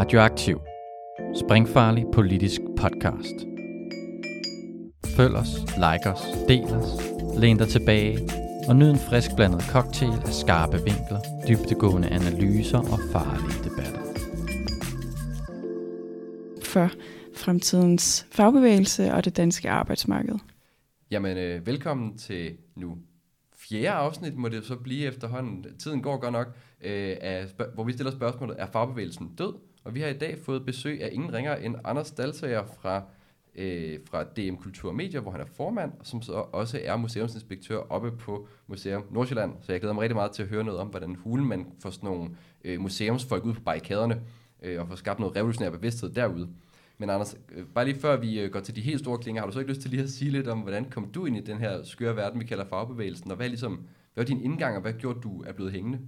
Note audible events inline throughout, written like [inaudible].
Radioaktiv. Springfarlig politisk podcast. Følg os, like os, del os, læn dig tilbage og nyd en frisk blandet cocktail af skarpe vinkler, dybtegående analyser og farlige debatter. For fremtidens fagbevægelse og det danske arbejdsmarked. Jamen, øh, velkommen til nu fjerde afsnit, må det så blive efterhånden. Tiden går godt nok, øh, af, hvor vi stiller spørgsmålet, er fagbevægelsen død? Og vi har i dag fået besøg af ingen ringer end Anders Dalsager fra, øh, fra DM Kultur og Medier, hvor han er formand, og som så også er museumsinspektør oppe på Museum Nordsjælland. Så jeg glæder mig rigtig meget til at høre noget om, hvordan hulen man får sådan nogle øh, museumsfolk ud på barrikaderne, øh, og får skabt noget revolutionær bevidsthed derude. Men Anders, øh, bare lige før vi øh, går til de helt store klinger, har du så ikke lyst til lige at sige lidt om, hvordan kom du ind i den her skøre verden, vi kalder fagbevægelsen, og hvad, er ligesom, hvad var din indgang, og hvad gjorde du er blevet hængende?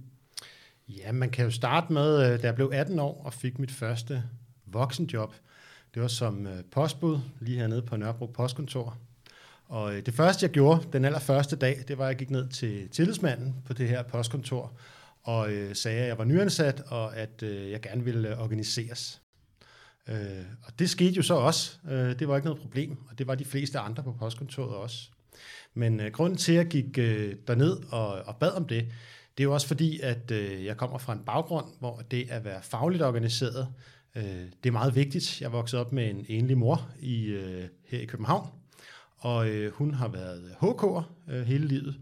Ja, man kan jo starte med, øh, da jeg blev 18 år og fik mit første voksenjob. Det var som øh, postbud lige hernede på Nørrebro Postkontor. Og øh, det første, jeg gjorde den allerførste dag, det var, at jeg gik ned til tillidsmanden på det her postkontor og sagde, at jeg var nyansat, og at jeg gerne ville organiseres. Øh, og det skete jo så også. Øh, det var ikke noget problem, og det var de fleste andre på postkontoret også. Men øh, grunden til, at jeg gik øh, derned og, og bad om det, det er jo også fordi, at øh, jeg kommer fra en baggrund, hvor det at være fagligt organiseret, øh, det er meget vigtigt. Jeg voksede op med en enlig mor i, øh, her i København, og øh, hun har været HK'er øh, hele livet.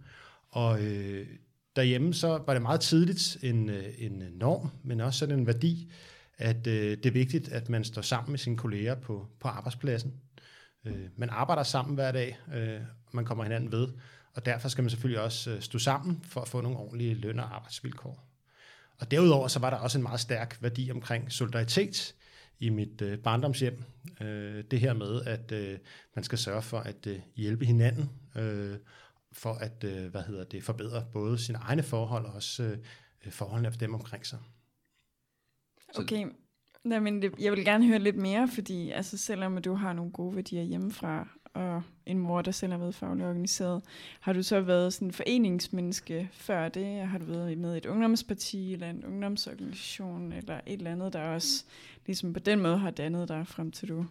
Og øh, derhjemme så var det meget tidligt en, øh, en norm, men også sådan en værdi, at øh, det er vigtigt, at man står sammen med sine kolleger på, på arbejdspladsen. Øh, man arbejder sammen hver dag, øh, man kommer hinanden ved, og derfor skal man selvfølgelig også øh, stå sammen for at få nogle ordentlige løn- og arbejdsvilkår. Og derudover så var der også en meget stærk værdi omkring solidaritet i mit øh, barndomshjem. Øh, det her med, at øh, man skal sørge for at øh, hjælpe hinanden, øh, for at øh, hvad hedder det, forbedre både sine egne forhold og også øh, forholdene for dem omkring sig. Okay, Nej, men det, jeg vil gerne høre lidt mere, fordi altså, selvom du har nogle gode værdier hjemmefra, og en mor, der selv har været fagligt organiseret, har du så været sådan en foreningsmenneske før det? Har du været med i et ungdomsparti, eller en ungdomsorganisation, eller et eller andet, der også ligesom på den måde har dannet dig, frem til du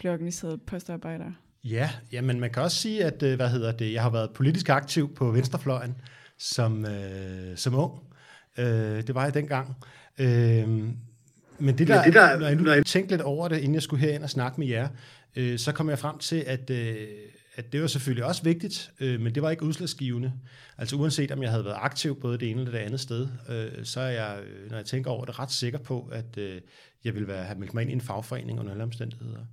blev organiseret postarbejder? Ja, jamen man kan også sige, at øh, hvad hedder det, jeg har været politisk aktiv på Venstrefløjen som, øh, som ung. Øh, det var jeg dengang. Øh, men det der, Men det der når jeg nu jeg tænkte lidt over det, inden jeg skulle herind og snakke med jer, øh, så kom jeg frem til, at, øh, at det var selvfølgelig også vigtigt, øh, men det var ikke udslagsgivende. Altså uanset om jeg havde været aktiv både det ene eller det andet sted, øh, så er jeg, øh, når jeg tænker over det, ret sikker på, at øh, jeg vil være, have meldt mig ind i en fagforening under alle omstændigheder.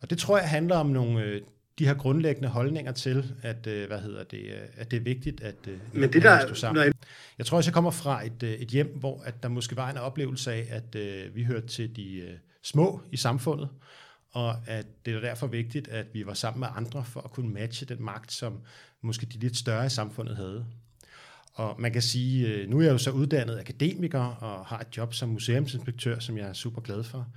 Og det tror jeg handler om nogle, øh, de her grundlæggende holdninger til, at, øh, hvad hedder det, øh, at det er vigtigt, at øh, Men det der, sammen. Jeg tror også, jeg kommer fra et, et hjem, hvor at der måske var en oplevelse af, at øh, vi hørte til de øh, små i samfundet, og at det er derfor vigtigt, at vi var sammen med andre for at kunne matche den magt, som måske de lidt større i samfundet havde. Og man kan sige, øh, nu er jeg jo så uddannet akademiker og har et job som museumsinspektør, som jeg er super glad for.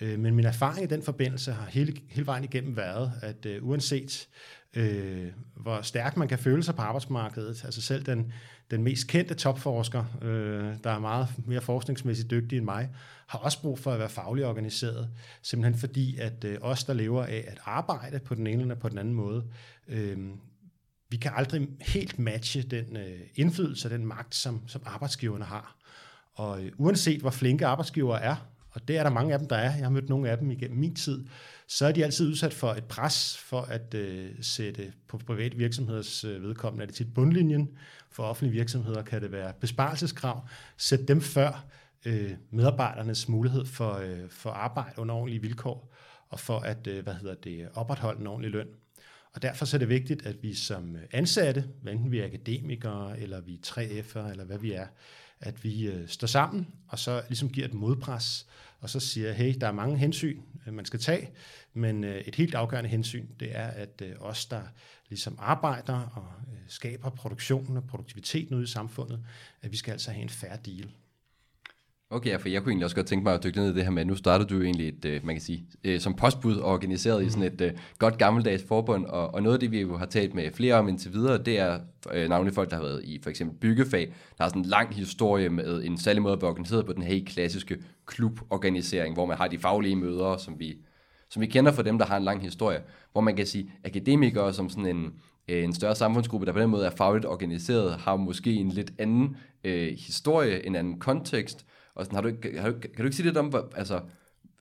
Øh, men min erfaring i den forbindelse har hele, hele vejen igennem været, at øh, uanset øh, hvor stærk man kan føle sig på arbejdsmarkedet, altså selv den, den mest kendte topforsker, øh, der er meget mere forskningsmæssigt dygtig end mig, har også brug for at være fagligt organiseret, simpelthen fordi, at øh, os, der lever af at arbejde på den ene eller på den anden måde, øh, vi kan aldrig helt matche den øh, indflydelse og den magt, som, som arbejdsgiverne har. Og øh, uanset hvor flinke arbejdsgivere er, og det er der mange af dem, der er. Jeg har mødt nogle af dem igennem min tid. Så er de altid udsat for et pres for at øh, sætte på private virksomheders øh, vedkommende. Er det tit bundlinjen? For offentlige virksomheder kan det være besparelseskrav. Sæt dem før øh, medarbejdernes mulighed for, øh, for arbejde under ordentlige vilkår, og for at øh, hvad hedder det, opretholde en ordentlig løn. Og derfor så er det vigtigt, at vi som ansatte, enten vi er akademikere, eller vi er 3F'ere, eller hvad vi er, at vi øh, står sammen, og så ligesom giver et modpres, og så siger, hey, der er mange hensyn, øh, man skal tage, men øh, et helt afgørende hensyn, det er, at øh, os, der ligesom arbejder og øh, skaber produktionen og produktiviteten ude i samfundet, at vi skal altså have en færre deal. Okay, ja, for jeg kunne egentlig også godt tænke mig at dykke ned i det her med, nu startede du jo egentlig et, øh, man kan sige, øh, som postbud organiseret mm. i sådan et uh, godt gammeldags forbund, og, og noget af det, vi jo har talt med flere om indtil videre, det er uh, navnlig folk, der har været i for eksempel byggefag, der har sådan en lang historie med en særlig måde at være organiseret på den helt klassiske kluborganisering, hvor man har de faglige møder, som vi, som vi kender fra dem, der har en lang historie, hvor man kan sige, akademikere som sådan en, en større samfundsgruppe, der på den måde er fagligt organiseret, har måske en lidt anden øh, historie, en anden kontekst, og sådan, har du, har du, kan du ikke sige lidt om, altså,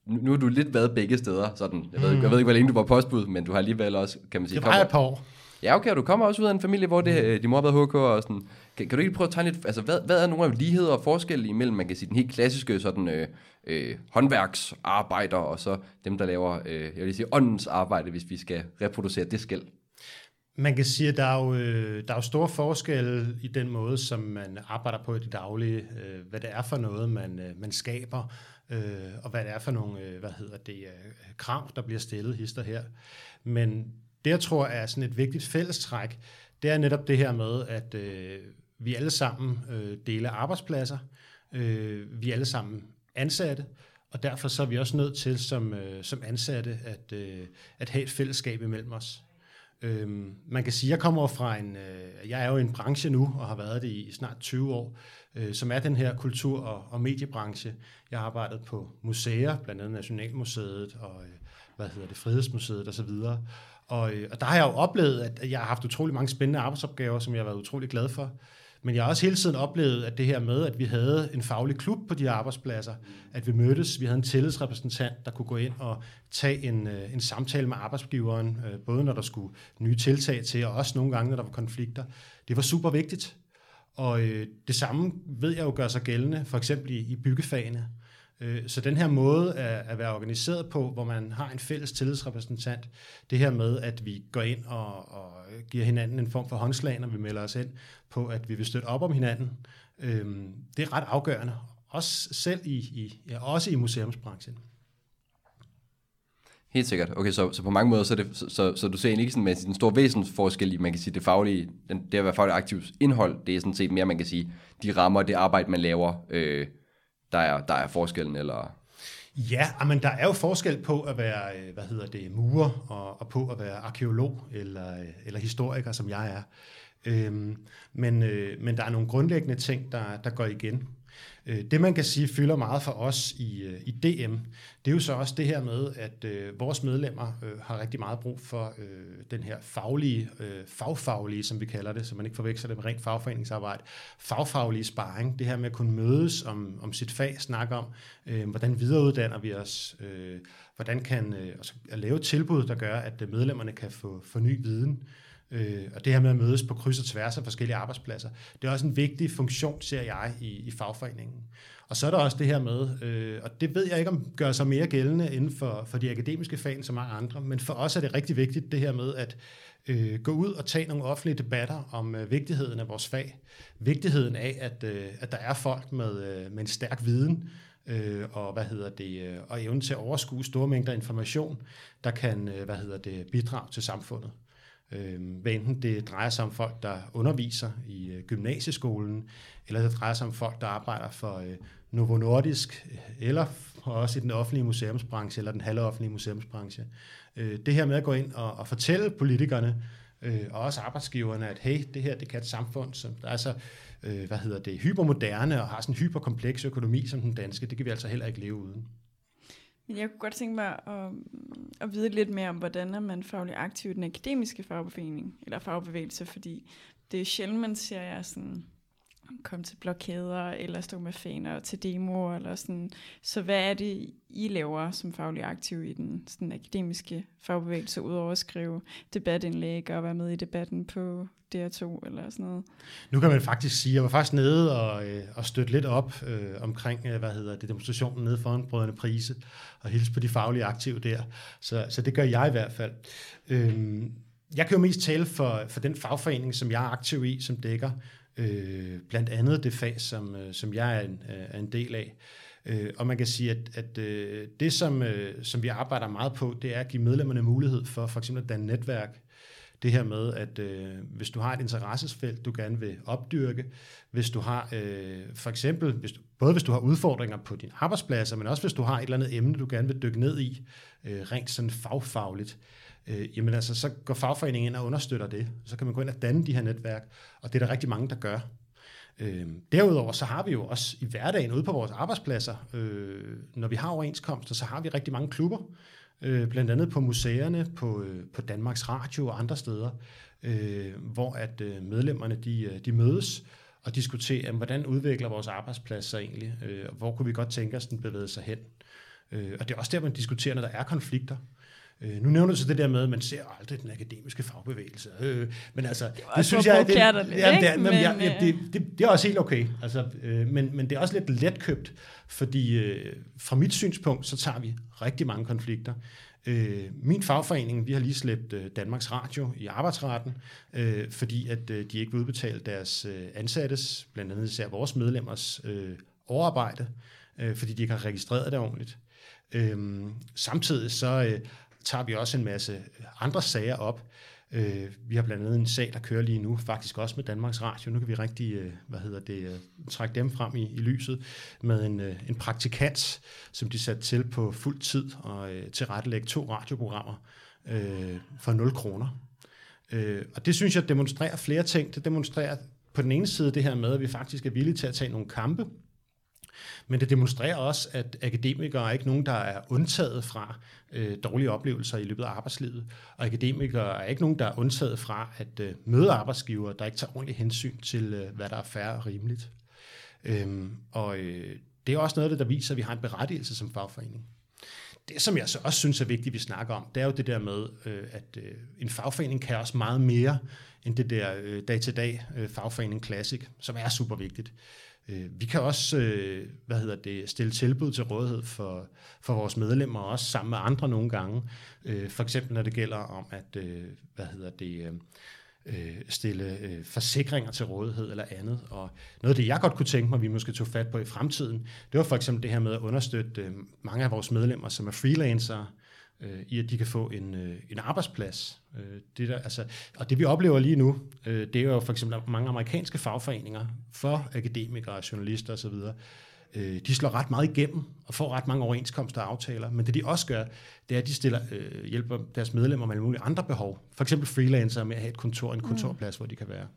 nu, har du lidt været begge steder, sådan, jeg ved, mm. jeg ved ikke, hvor længe du var postbud, men du har alligevel også, kan man sige... Det var et par år. Ja, okay, og du kommer også ud af en familie, hvor det, mm. din mor har været HK og sådan. Kan, kan du ikke prøve at tegne lidt, altså hvad, hvad er nogle af ligheder og forskelle imellem, man kan sige, den helt klassiske sådan øh, øh, håndværksarbejder, og så dem, der laver, øh, jeg vil sige, åndens arbejde, hvis vi skal reproducere det skæld? Man kan sige, at der er, jo, øh, der er jo store forskelle i den måde, som man arbejder på i det daglige, øh, hvad det er for noget, man, øh, man skaber, og hvad det er for nogle hvad hedder det, krav, der bliver stillet hister her. Men det, jeg tror er sådan et vigtigt fællestræk, det er netop det her med, at vi alle sammen deler arbejdspladser, vi er alle sammen ansatte, og derfor så er vi også nødt til som, som ansatte at, at have et fællesskab imellem os. Øhm, man kan sige, at jeg kommer fra en, øh, jeg er jo i en branche nu, og har været det i snart 20 år, øh, som er den her kultur- og, og mediebranche. Jeg har arbejdet på museer, blandt andet Nationalmuseet og, øh, hvad hedder det, Frihedsmuseet osv., og, øh, og der har jeg jo oplevet, at jeg har haft utrolig mange spændende arbejdsopgaver, som jeg har været utrolig glad for. Men jeg har også hele tiden oplevet, at det her med, at vi havde en faglig klub på de arbejdspladser, at vi mødtes, vi havde en tillidsrepræsentant, der kunne gå ind og tage en, øh, en samtale med arbejdsgiveren, øh, både når der skulle nye tiltag til, og også nogle gange, når der var konflikter. Det var super vigtigt. Og øh, det samme ved jeg jo gør sig gældende, for eksempel i, i byggefagene. Øh, så den her måde at, være organiseret på, hvor man har en fælles tillidsrepræsentant, det her med, at vi går ind og, og giver hinanden en form for håndslag, når vi melder os ind på, at vi vil støtte op om hinanden, øh, det er ret afgørende. Også selv i, i, ja, også i museumsbranchen. Helt sikkert. Okay, så, så på mange måder, så, det, så, så, så du ser egentlig ikke sådan med en stor væsensforskel i, man kan sige, det faglige, den, det at være fagligt aktivt indhold, det er sådan set mere, man kan sige, de rammer, det arbejde, man laver, øh, der er, der er forskellen, eller... Ja, men der er jo forskel på at være, øh, hvad hedder det, murer, og, og på at være arkeolog eller, øh, eller historiker, som jeg er. Øhm, men, øh, men der er nogle grundlæggende ting, der, der går igen. Øh, det man kan sige fylder meget for os i, øh, i DM, det er jo så også det her med, at øh, vores medlemmer øh, har rigtig meget brug for øh, den her faglige, øh, fagfaglige, som vi kalder det, så man ikke forveksler det med rent fagforeningsarbejde, fagfaglige sparring, det her med at kunne mødes om, om sit fag, snakke om, øh, hvordan videreuddanner vi os, øh, hvordan kan øh, at lave tilbud, der gør, at øh, medlemmerne kan få, få ny viden, Øh, Øh, og det her med at mødes på kryds og tværs af forskellige arbejdspladser, det er også en vigtig funktion, ser jeg, i, i fagforeningen. Og så er der også det her med, øh, og det ved jeg ikke, om gør sig mere gældende inden for, for de akademiske fag som mange andre, men for os er det rigtig vigtigt, det her med at øh, gå ud og tage nogle offentlige debatter om øh, vigtigheden af vores fag. Vigtigheden af, at, øh, at der er folk med, øh, med en stærk viden, øh, og hvad hedder det, øh, og evnen til at overskue store mængder information, der kan øh, hvad hedder det, bidrage til samfundet. Øh, hvad enten det drejer sig om folk, der underviser i øh, gymnasieskolen, eller det drejer sig om folk, der arbejder for øh, Novo Nordisk, øh, eller også i den offentlige museumsbranche, eller den halvoffentlige museumsbranche. Øh, det her med at gå ind og, og fortælle politikerne, øh, og også arbejdsgiverne, at hey, det her det kan et samfund, som der er så øh, hvad hedder det, hypermoderne og har sådan en hyperkompleks økonomi som den danske, det kan vi altså heller ikke leve uden. Jeg kunne godt tænke mig at, øhm, at vide lidt mere om, hvordan er man faglig aktiv i den akademiske fagbevægning, eller fagbevægelse, fordi det er sjældent, man ser jer sådan komme til blokader, eller stå med faner til demoer, eller sådan. Så hvad er det, I laver som faglig aktiv i den sådan akademiske fagbevægelse, udover at skrive debatindlæg og være med i debatten på DR2 eller sådan noget? Nu kan man faktisk sige, at jeg var faktisk nede og, øh, og støtte lidt op øh, omkring, øh, hvad hedder det, demonstrationen nede foran Brødrene Prise, og hilse på de faglige aktive der. Så, så det gør jeg i hvert fald. Øh, jeg kan jo mest tale for, for den fagforening, som jeg er aktiv i, som dækker øh, blandt andet det fag, som, øh, som jeg er en, øh, er en del af. Øh, og man kan sige, at, at øh, det, som, øh, som vi arbejder meget på, det er at give medlemmerne mulighed for for eksempel at danne netværk. Det her med, at øh, hvis du har et interessesfelt, du gerne vil opdyrke, hvis du har øh, for eksempel, hvis du, både hvis du har udfordringer på din arbejdsplads, men også hvis du har et eller andet emne, du gerne vil dykke ned i, øh, rent sådan fagfagligt, øh, jamen altså, så går fagforeningen ind og understøtter det. Så kan man gå ind og danne de her netværk, og det er der rigtig mange, der gør. Øh, derudover så har vi jo også i hverdagen ude på vores arbejdspladser, øh, når vi har overenskomster, så har vi rigtig mange klubber, øh, blandt andet på museerne, på, øh, på Danmarks Radio og andre steder, øh, hvor at øh, medlemmerne de, øh, de mødes og diskuterer, hvordan udvikler vores arbejdspladser egentlig, øh, og hvor kunne vi godt tænke os, den bevæger sig hen. Øh, og det er også der, man diskuterer, når der er konflikter. Øh, nu nævner du så det der med, at man ser aldrig den akademiske fagbevægelse. Øh, men altså, det, det synes jeg, det, ja, det, er, men, ja, ja, det, det, det er også helt okay. Altså, øh, men, men det er også lidt letkøbt, fordi øh, fra mit synspunkt, så tager vi rigtig mange konflikter. Øh, min fagforening, vi har lige slæbt øh, Danmarks Radio i arbejdsretten, øh, fordi at øh, de ikke vil udbetale deres øh, ansattes, blandt andet især vores medlemmers øh, overarbejde, øh, fordi de ikke har registreret det ordentligt. Øh, samtidig så øh, tager vi også en masse andre sager op. Øh, vi har blandt andet en sag, der kører lige nu, faktisk også med Danmarks Radio. Nu kan vi rigtig, øh, hvad hedder det, øh, trække dem frem i, i lyset med en, øh, en praktikant, som de satte til på fuld tid og øh, tilrettelægge to radioprogrammer øh, for 0 kroner. Øh, og det synes jeg demonstrerer flere ting. Det demonstrerer på den ene side det her med, at vi faktisk er villige til at tage nogle kampe, men det demonstrerer også, at akademikere er ikke nogen, der er undtaget fra øh, dårlige oplevelser i løbet af arbejdslivet. Og akademikere er ikke nogen, der er undtaget fra at øh, møde arbejdsgiver, der ikke tager ordentligt hensyn til, øh, hvad der er færre og rimeligt. Øhm, og øh, det er også noget af det, der viser, at vi har en berettigelse som fagforening. Det, som jeg så også synes er vigtigt, vi snakker om, det er jo det der med, øh, at øh, en fagforening kan også meget mere end det der øh, dag-til-dag øh, fagforening Classic, som er super vigtigt. Øh, vi kan også øh, hvad hedder det, stille tilbud til rådighed for, for vores medlemmer, også sammen med andre nogle gange. Øh, for eksempel når det gælder om at øh, hvad hedder det, øh, øh, stille forsikringer til rådighed eller andet. Og noget af det, jeg godt kunne tænke mig, vi måske tog fat på i fremtiden, det var for eksempel det her med at understøtte mange af vores medlemmer, som er freelancere, øh, i at de kan få en, øh, en arbejdsplads. Øh, det der, altså, og det vi oplever lige nu, øh, det er jo for eksempel mange amerikanske fagforeninger for akademikere, journalister osv., øh, de slår ret meget igennem og får ret mange overenskomster og aftaler, men det de også gør, det er, at de stiller, øh, hjælper deres medlemmer med alle mulige andre behov. For eksempel freelancer med at have et kontor, en kontorplads, mm. hvor de kan være.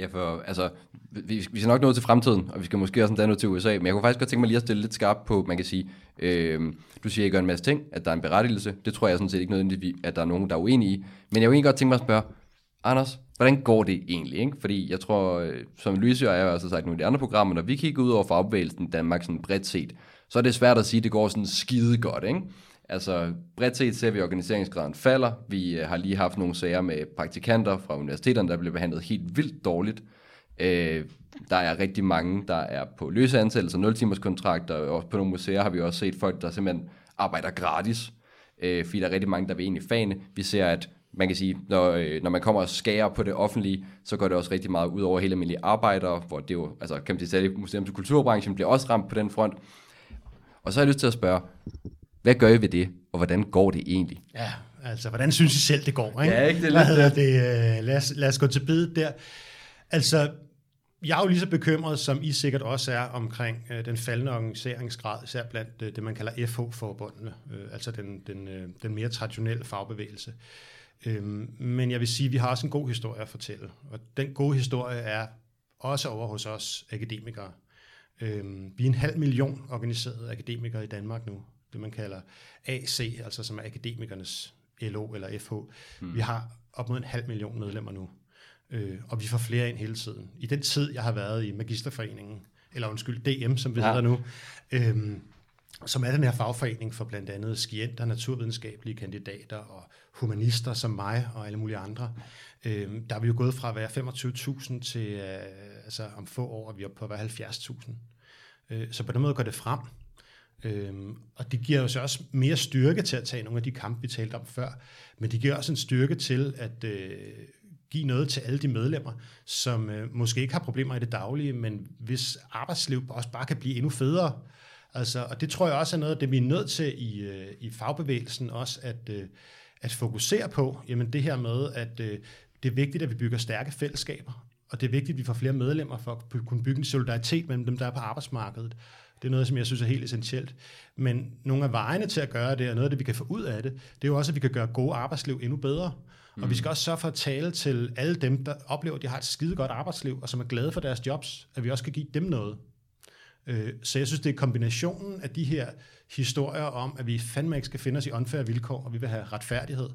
Ja, for altså, vi, vi skal nok nå til fremtiden, og vi skal måske også endda nå til USA, men jeg kunne faktisk godt tænke mig lige at stille lidt skarpt på, man kan sige, øh, du siger, at I gør en masse ting, at der er en berettigelse, det tror jeg sådan set ikke nødvendigvis, at der er nogen, der er uenige i, men jeg kunne egentlig godt tænke mig at spørge, Anders, hvordan går det egentlig? Ikke? Fordi jeg tror, øh, som Louise og jeg har også sagt nu i de andre programmer, når vi kigger ud over fagbevægelsen i Danmark sådan bredt set, så er det svært at sige, at det går sådan skide godt. Ikke? Altså bredt set ser vi, at organiseringsgraden falder. Vi øh, har lige haft nogle sager med praktikanter fra universiteterne, der bliver behandlet helt vildt dårligt. Øh, der er rigtig mange, der er på løse ansættelser, 0 timers kontrakter, og på nogle museer har vi også set folk, der simpelthen arbejder gratis, øh, fordi der er rigtig mange, der vil ind i fagene. Vi ser, at man kan sige, når, øh, når man kommer og skærer på det offentlige, så går det også rigtig meget ud over hele almindelige arbejdere, hvor det jo, altså kan man sige, særligt museums- og kulturbranchen bliver også ramt på den front. Og så har jeg lyst til at spørge, hvad gør I ved det, og hvordan går det egentlig? Ja, altså, hvordan synes I selv, det går? Ikke? Ja, ikke det Hvad hedder det? Øh, lad, os, lad os gå til bedet der. Altså, jeg er jo lige så bekymret, som I sikkert også er omkring øh, den faldende organiseringsgrad, især blandt øh, det, man kalder FH-forbundene, øh, altså den, den, øh, den mere traditionelle fagbevægelse. Øh, men jeg vil sige, at vi har også en god historie at fortælle, og den gode historie er også over hos os akademikere. Øh, vi er en halv million organiserede akademikere i Danmark nu, det man kalder AC, altså som er akademikernes LO eller FH. Hmm. Vi har op mod en halv million medlemmer nu, øh, og vi får flere ind hele tiden. I den tid, jeg har været i Magisterforeningen, eller undskyld, DM, som vi ja. hedder nu, øh, som er den her fagforening for blandt andet skienter, naturvidenskabelige kandidater og humanister som mig og alle mulige andre. Øh, der er vi jo gået fra at være 25.000 til, øh, altså om få år er vi oppe på at være 70.000. Øh, så på den måde går det frem. Øhm, og det giver os også mere styrke til at tage nogle af de kampe, vi talte om før, men det giver også en styrke til at øh, give noget til alle de medlemmer, som øh, måske ikke har problemer i det daglige, men hvis arbejdsliv også bare kan blive endnu federe. Altså, og det tror jeg også er noget af det, vi er nødt til i, øh, i fagbevægelsen også, at, øh, at fokusere på, jamen det her med, at øh, det er vigtigt, at vi bygger stærke fællesskaber, og det er vigtigt, at vi får flere medlemmer for at kunne bygge en solidaritet mellem dem, der er på arbejdsmarkedet. Det er noget, som jeg synes er helt essentielt. Men nogle af vejene til at gøre det, og noget af det, vi kan få ud af det, det er jo også, at vi kan gøre gode arbejdsliv endnu bedre. Mm. Og vi skal også sørge for at tale til alle dem, der oplever, at de har et skide godt arbejdsliv, og som er glade for deres jobs, at vi også kan give dem noget. Øh, så jeg synes, det er kombinationen af de her historier om, at vi fandme ikke skal finde os i unfair vilkår, og vi vil have retfærdighed.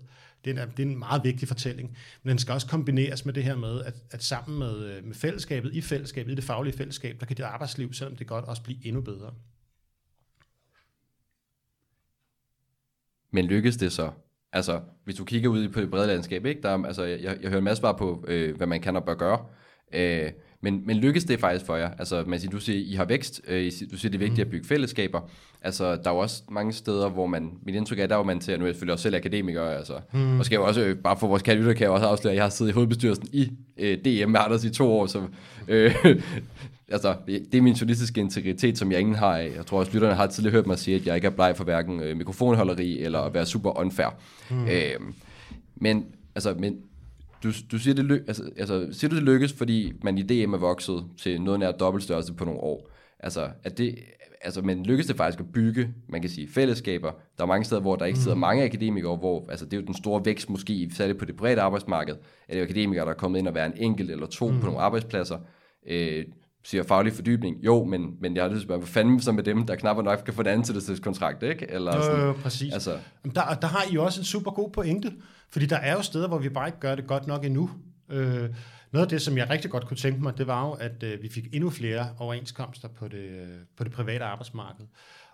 Det er, en, det er en meget vigtig fortælling, men den skal også kombineres med det her med, at, at sammen med, øh, med fællesskabet, i fællesskabet, i det faglige fællesskab, der kan dit arbejdsliv, selvom det godt, også blive endnu bedre. Men lykkes det så? Altså, hvis du kigger ud på det brede landskab, ikke? Der, altså, jeg, jeg hører en masse svar på, øh, hvad man kan og bør gøre. Øh, men, men lykkes det faktisk for jer? Altså, man siger, du siger, I har vækst, øh, du siger, det er vigtigt at mm. bygge fællesskaber. Altså, der er jo også mange steder, hvor man, mit indtryk er, der hvor man til, nu er jeg selvfølgelig også selv akademiker, altså, mm. og skal jo også, øh, bare for vores kære kan jeg også afsløre, at jeg har siddet i hovedbestyrelsen i øh, DM med Anders i to år, så øh, [laughs] altså, det er min journalistiske integritet, som jeg ingen har af. Jeg tror også, lytterne har tidligere hørt mig sige, at jeg ikke er bleg for hverken øh, mikrofonholderi eller at være super unfair. Mm. Øh, men, altså, men du, du siger, det ly- altså, altså, siger du, det lykkes, fordi man i DM er vokset til noget nær dobbeltstørrelse på nogle år? Altså, at det, altså, men lykkes det faktisk at bygge, man kan sige, fællesskaber? Der er mange steder, hvor der ikke sidder mm. mange akademikere, hvor, altså, det er jo den store vækst måske, særligt på det brede arbejdsmarked, at det er akademikere, der er kommet ind og være en enkelt eller to mm. på nogle arbejdspladser. Øh, siger faglig fordybning, jo, men, men jeg har lyst til at hvad fanden så med dem, der knapper nok kan få en ansættelseskontrakt, ikke? Eller sådan, jo, jo, præcis. Altså. Der, der har I jo også en super god pointe, fordi der er jo steder, hvor vi bare ikke gør det godt nok endnu. Øh, noget af det, som jeg rigtig godt kunne tænke mig, det var jo, at øh, vi fik endnu flere overenskomster på det, på det private arbejdsmarked.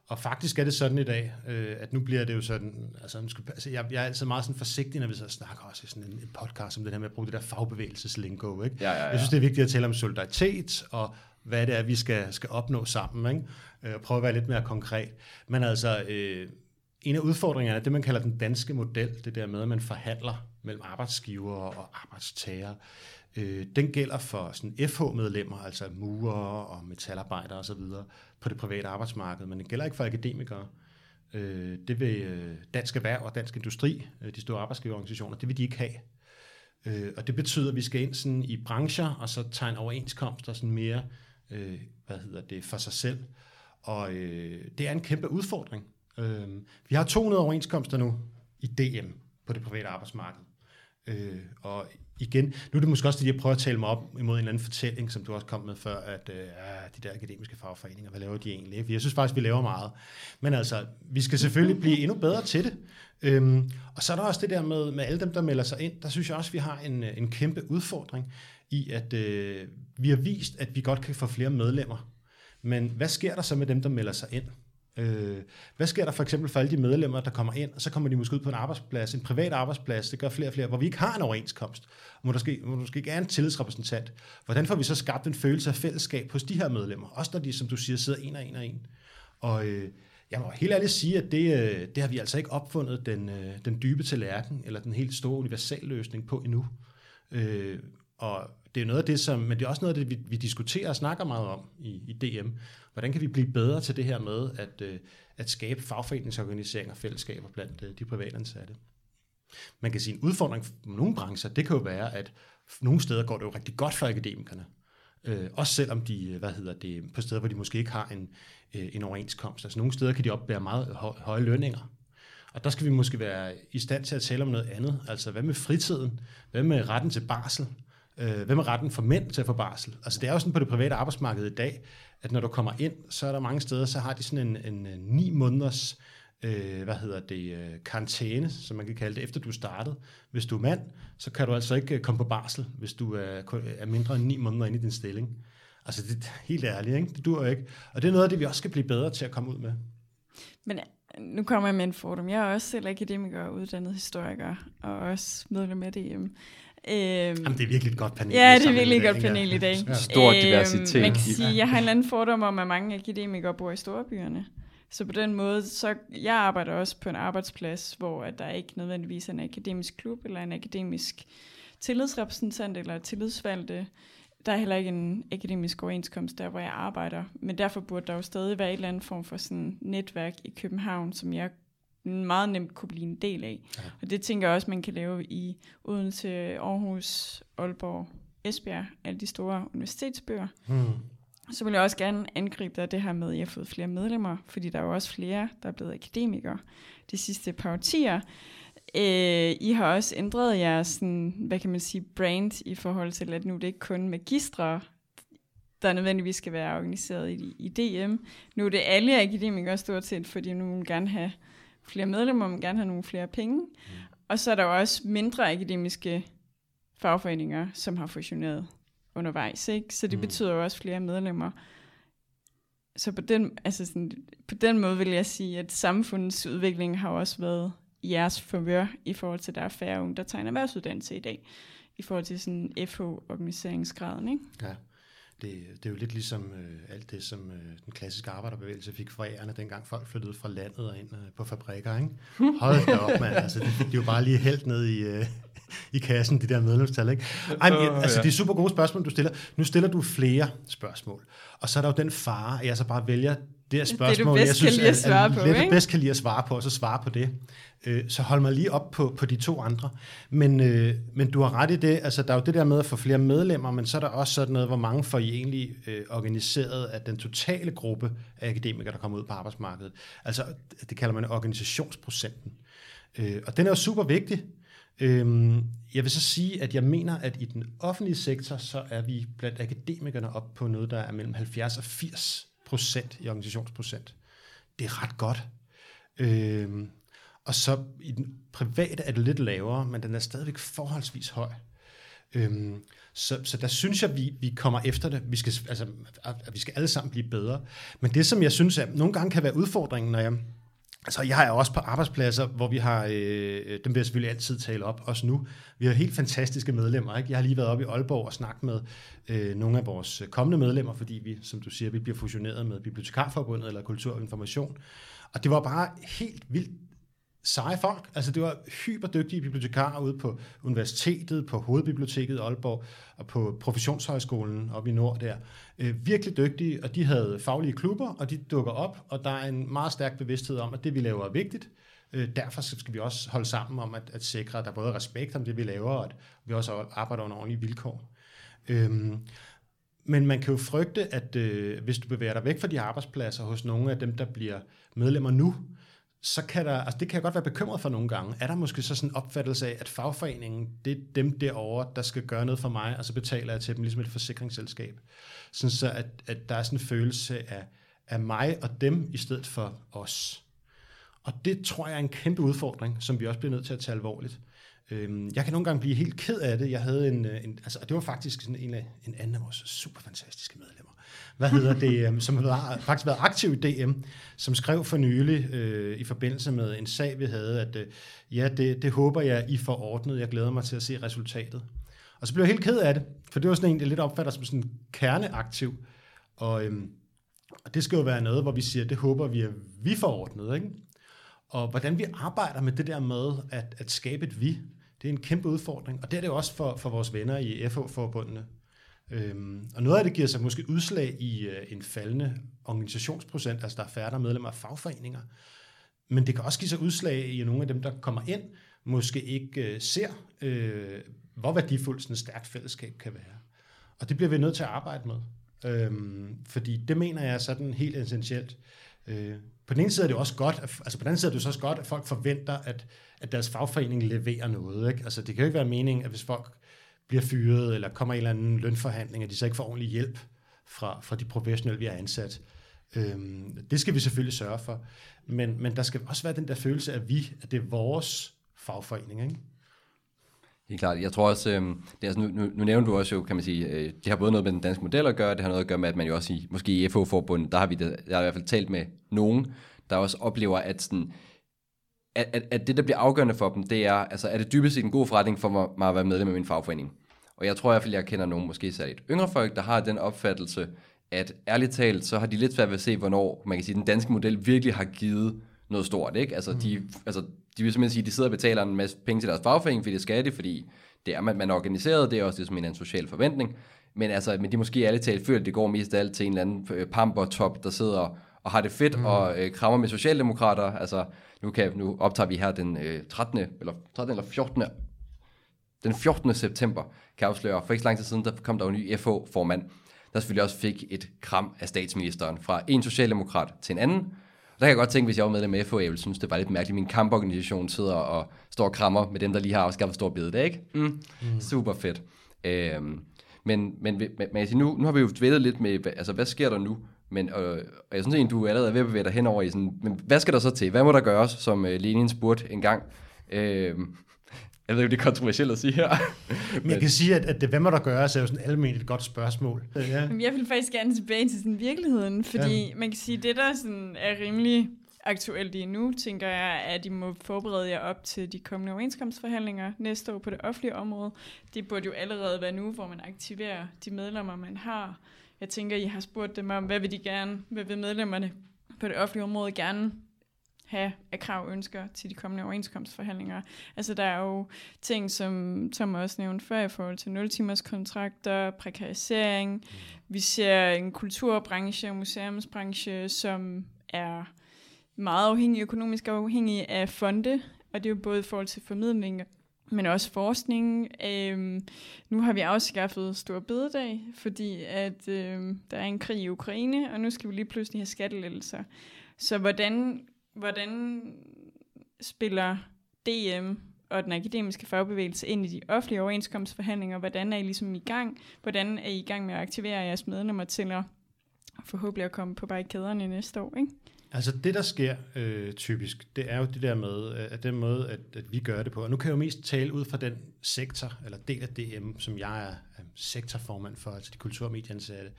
Og faktisk er det sådan i dag, øh, at nu bliver det jo sådan, altså, altså jeg, jeg er altid meget sådan forsigtig, når vi så snakker også i sådan en, en podcast om det her med at bruge det der fagbevægelseslingo. Ikke? Ja, ja, ja. Jeg synes, det er vigtigt at tale om solidaritet, og hvad det er, vi skal, skal opnå sammen, ikke? Øh, prøve at være lidt mere konkret. Men altså, øh, en af udfordringerne er det, man kalder den danske model, det der med, at man forhandler mellem arbejdsgiver og arbejdstager. Øh, den gælder for sådan FH-medlemmer, altså murer og metalarbejdere osv., på det private arbejdsmarked, men den gælder ikke for akademikere. Øh, det vil øh, Dansk Erhverv og Dansk Industri, øh, de store arbejdsgiverorganisationer, det vil de ikke have. Øh, og det betyder, at vi skal ind sådan i brancher, og så tegne overenskomster sådan mere, øh, hvad hedder det, for sig selv. Og øh, det er en kæmpe udfordring. Øh, vi har 200 overenskomster nu i DM på det private arbejdsmarked. Øh, og igen, nu er det måske også det, jeg prøver at tale mig op imod en eller anden fortælling, som du også kom med før, at øh, de der akademiske fagforeninger, hvad laver de egentlig? For jeg synes faktisk, vi laver meget. Men altså, vi skal selvfølgelig blive endnu bedre til det. Øhm, og så er der også det der med, med alle dem, der melder sig ind. Der synes jeg også, vi har en, øh, en kæmpe udfordring i, at øh, vi har vist, at vi godt kan få flere medlemmer. Men hvad sker der så med dem, der melder sig ind? Øh, hvad sker der for eksempel for alle de medlemmer, der kommer ind, og så kommer de måske ud på en arbejdsplads, en privat arbejdsplads, det gør flere og flere, hvor vi ikke har en overenskomst, hvor der måske, hvor der måske ikke er en tillidsrepræsentant. Hvordan får vi så skabt en følelse af fællesskab hos de her medlemmer? Også når de, som du siger, sidder en og en og en. Og øh, jeg må helt ærligt sige, at det, øh, det har vi altså ikke opfundet den, øh, den dybe tallerken, eller den helt store universalløsning på endnu. Øh, og det er noget af det, som, men det er også noget af det, vi, vi diskuterer og snakker meget om i, i DM. Hvordan kan vi blive bedre til det her med at, øh, at skabe fagforeningsorganiseringer og fællesskaber blandt øh, de privatansatte? Man kan sige, en udfordring for nogle brancher, det kan jo være, at nogle steder går det jo rigtig godt for akademikerne. Øh, også selvom de, øh, hvad hedder det, på steder, hvor de måske ikke har en, øh, en overenskomst. Altså nogle steder kan de opbære meget hø- høje lønninger. Og der skal vi måske være i stand til at tale om noget andet. Altså hvad med fritiden? Hvad med retten til barsel? Øh, hvad med retten for mænd til at få barsel? Altså det er jo sådan på det private arbejdsmarked i dag, at når du kommer ind, så er der mange steder, så har de sådan en, en, øh, ni måneders øh, hvad hedder det, øh, karantæne, som man kan kalde det, efter du startede. Hvis du er mand, så kan du altså ikke øh, komme på barsel, hvis du er, er mindre end ni måneder inde i din stilling. Altså det er [laughs] helt ærligt, ikke? det dur ikke. Og det er noget af det, vi også skal blive bedre til at komme ud med. Men nu kommer jeg med en fordom. Jeg er også selv akademiker og uddannet historiker, og også medlem af DM. Øhm, Jamen, det er virkelig et godt panel. Ja, det er virkelig et godt panel i dag. Ja. Stor diversitet. Øhm, man kan sige, jeg har en eller anden fordom om, at mange akademikere bor i storbyerne. Så på den måde, så jeg arbejder også på en arbejdsplads, hvor at der ikke nødvendigvis er en akademisk klub, eller en akademisk tillidsrepræsentant, eller tillidsvalgte. Der er heller ikke en akademisk overenskomst der, hvor jeg arbejder. Men derfor burde der jo stadig være et eller andet form for sådan netværk i København, som jeg meget nemt kunne blive en del af. Ja. Og det tænker jeg også, man kan lave i Odense, Aarhus, Aalborg, Esbjerg, alle de store universitetsbøger. Hmm. Så vil jeg også gerne angribe dig det her med, at I har fået flere medlemmer, fordi der er jo også flere, der er blevet akademikere de sidste par årtier. Øh, I har også ændret jeres, sådan, hvad kan man sige, brand i forhold til, at nu det ikke kun magistre, der nødvendigvis skal være organiseret i, i DM. Nu er det alle akademikere stort set, fordi nu vil gerne have flere medlemmer, man gerne have nogle flere penge. Mm. Og så er der jo også mindre akademiske fagforeninger, som har fusioneret undervejs. Ikke? Så det mm. betyder jo også flere medlemmer. Så på den, altså sådan, på den måde vil jeg sige, at samfundets udvikling har også været i jeres forvør i forhold til, at der er færre unge, der en erhvervsuddannelse i dag, i forhold til sådan FH-organiseringsgraden. Ikke? Ja det, det er jo lidt ligesom øh, alt det, som øh, den klassiske arbejderbevægelse fik fra ærende, dengang folk flyttede fra landet og ind øh, på fabrikker. Ikke? Hold da op, mand. Altså, det fik de jo bare lige helt ned i, øh, i kassen, de der medlemstal. Ikke? Ej, men, altså, det er super gode spørgsmål, du stiller. Nu stiller du flere spørgsmål. Og så er der jo den fare, at jeg så bare vælger det er spørgsmål, det, du bedst jeg synes, kan lide at svare på, det, du bedst kan lide at svare på, og så svare på det. Øh, så hold mig lige op på, på de to andre. Men, øh, men du har ret i det, altså der er jo det der med at få flere medlemmer, men så er der også sådan noget, hvor mange får I egentlig øh, organiseret af den totale gruppe af akademikere, der kommer ud på arbejdsmarkedet. Altså det kalder man organisationsprocenten. Øh, og den er jo super vigtig. Øh, jeg vil så sige, at jeg mener, at i den offentlige sektor, så er vi blandt akademikerne op på noget, der er mellem 70 og 80 procent i organisationsprocent. Det er ret godt. Øh, og så i den private er det lidt lavere, men den er stadigvæk forholdsvis høj. Øhm, så, så der synes jeg, vi, vi kommer efter det. Vi skal, altså, at vi skal alle sammen blive bedre. Men det, som jeg synes, at nogle gange kan være udfordringen, når jeg... Så jeg er også på arbejdspladser, hvor vi har... Øh, dem vil jeg selvfølgelig altid tale op, også nu. Vi har helt fantastiske medlemmer. Ikke? Jeg har lige været oppe i Aalborg og snakket med øh, nogle af vores kommende medlemmer, fordi vi, som du siger, vi bliver fusioneret med Bibliotekarforbundet eller Kultur og Information. Og det var bare helt vildt seje folk. Altså det var hyperdygtige bibliotekarer ude på universitetet, på hovedbiblioteket i Aalborg og på professionshøjskolen oppe i nord der. Øh, virkelig dygtige, og de havde faglige klubber, og de dukker op, og der er en meget stærk bevidsthed om, at det vi laver er vigtigt. Øh, derfor skal vi også holde sammen om at, at sikre, at der er både respekt om det, vi laver, og at vi også arbejder under ordentlige vilkår. Øhm, men man kan jo frygte, at øh, hvis du bevæger dig væk fra de arbejdspladser hos nogle af dem, der bliver medlemmer nu, så kan der, altså det kan jeg godt være bekymret for nogle gange. Er der måske så sådan en opfattelse af, at fagforeningen, det er dem derovre, der skal gøre noget for mig, og så betaler jeg til dem ligesom et forsikringsselskab. Sådan så, at, at der er sådan en følelse af, af mig og dem, i stedet for os. Og det tror jeg er en kæmpe udfordring, som vi også bliver nødt til at tage alvorligt. Øhm, jeg kan nogle gange blive helt ked af det. Jeg havde en, øh, en altså det var faktisk sådan en, af, en anden af vores super fantastiske medlemmer hvad hedder det, øhm, som har faktisk været aktiv i DM, som skrev for nylig øh, i forbindelse med en sag, vi havde, at øh, ja, det, det håber jeg, I får ordnet. Jeg glæder mig til at se resultatet. Og så blev jeg helt ked af det, for det var sådan en, jeg lidt opfatter som sådan kerneaktiv. Og, øhm, og det skal jo være noget, hvor vi siger, det håber vi, at vi får ordnet. Ikke? Og hvordan vi arbejder med det der med at, at skabe et vi, det er en kæmpe udfordring. Og det er det også for, for vores venner i FH-forbundene. Øhm, og noget af det giver sig måske udslag i øh, en faldende organisationsprocent, altså der er færre medlemmer af fagforeninger. Men det kan også give sig udslag i, at nogle af dem, der kommer ind, måske ikke øh, ser, øh, hvor værdifuldt sådan et stærkt fællesskab kan være. Og det bliver vi nødt til at arbejde med. Øhm, fordi det mener jeg er sådan helt essentielt. Øh, på den ene side er det også godt, at, altså på den anden side er det også godt, at folk forventer, at, at deres fagforening leverer noget. Ikke? Altså det kan jo ikke være meningen, at hvis folk bliver fyret, eller kommer i en eller anden lønforhandling, at de så ikke får ordentlig hjælp fra, fra de professionelle, vi har ansat. Øhm, det skal vi selvfølgelig sørge for. Men, men der skal også være den der følelse af vi, at det er vores fagforening, ikke? Helt klart. Jeg tror også, øh, det er, altså, nu, nu, nu nævner du også jo, kan man sige, øh, det har både noget med den danske model at gøre, det har noget at gøre med, at man jo også i, måske i FH-forbundet, der har vi det, jeg har i hvert fald talt med nogen, der også oplever, at sådan, at, at, at det, der bliver afgørende for dem, det er, altså er det dybest set en god forretning for mig at være medlem af min fagforening? Og jeg tror i hvert fald, jeg kender nogen, måske særligt yngre folk, der har den opfattelse, at ærligt talt, så har de lidt svært ved at se, hvornår man kan sige, den danske model virkelig har givet noget stort. Ikke? Altså, mm. de, altså, de vil simpelthen sige, at de sidder og betaler en masse penge til deres fagforening, fordi det skal det, fordi det er, man, man er organiseret, det er også det, som en, en social forventning. Men, altså, men de måske ærligt talt føler, at det går mest af alt til en eller anden øh, pamper-top, der sidder og har det fedt mm. og øh, krammer med socialdemokrater. Altså, nu, kan, nu optager vi her den øh, 13. eller 13. eller 14. Den 14. september, kan jeg afsløre. For ikke så lang tid siden, der kom der en ny FH-formand, der selvfølgelig også fik et kram af statsministeren fra en socialdemokrat til en anden. Og der kan jeg godt tænke, hvis jeg var medlem af FH, jeg ville synes, det var lidt mærkeligt, at min kamporganisation sidder og står og krammer med dem, der lige har afskaffet stor bede, ikke? Mm. Mm. Super fedt. Øhm, men, men, men, men nu, nu har vi jo dvælet lidt med, altså hvad sker der nu? Men øh, og jeg synes egentlig, du er allerede ved at bevæge dig henover i sådan, men hvad skal der så til? Hvad må der gøres, som øh, Lenin spurgte en gang? Øh, [laughs] jeg ved ikke, det er kontroversielt at sige her. [laughs] Men jeg kan sige, at, at det, hvad må der gøres, er jo sådan almindeligt et godt spørgsmål. Ja. Men jeg vil faktisk gerne tilbage til sådan virkeligheden, fordi ja. man kan sige, at det, der sådan er rimelig aktuelt lige nu, tænker jeg, at I må forberede jer op til de kommende overenskomstforhandlinger næste år på det offentlige område. Det burde jo allerede være nu, hvor man aktiverer de medlemmer, man har. Jeg tænker, I har spurgt dem om, hvad vil de gerne, hvad vil medlemmerne på det offentlige område gerne have af krav ønsker til de kommende overenskomstforhandlinger. Altså der er jo ting, som Tom også nævnte før i forhold til 0 timers kontrakter, prekarisering. Vi ser en kulturbranche og museumsbranche, som er meget afhængig, økonomisk afhængig af fonde, og det er jo både i forhold til formidling, men også forskning. Øhm, nu har vi afskaffet Stor Bededag, fordi at øhm, der er en krig i Ukraine, og nu skal vi lige pludselig have skattelettelser. Så hvordan, hvordan spiller DM og den akademiske fagbevægelse ind i de offentlige overenskomstforhandlinger? Hvordan er I ligesom i gang? Hvordan er I i gang med at aktivere jeres medlemmer til at forhåbentlig at komme på barrikaderne næste år? Ikke? Altså det, der sker øh, typisk, det er jo det der med, øh, at den måde, at, at vi gør det på. Og nu kan jeg jo mest tale ud fra den sektor, eller del af DM, som jeg er, sektorformand for, altså de kultur- og medieansatte.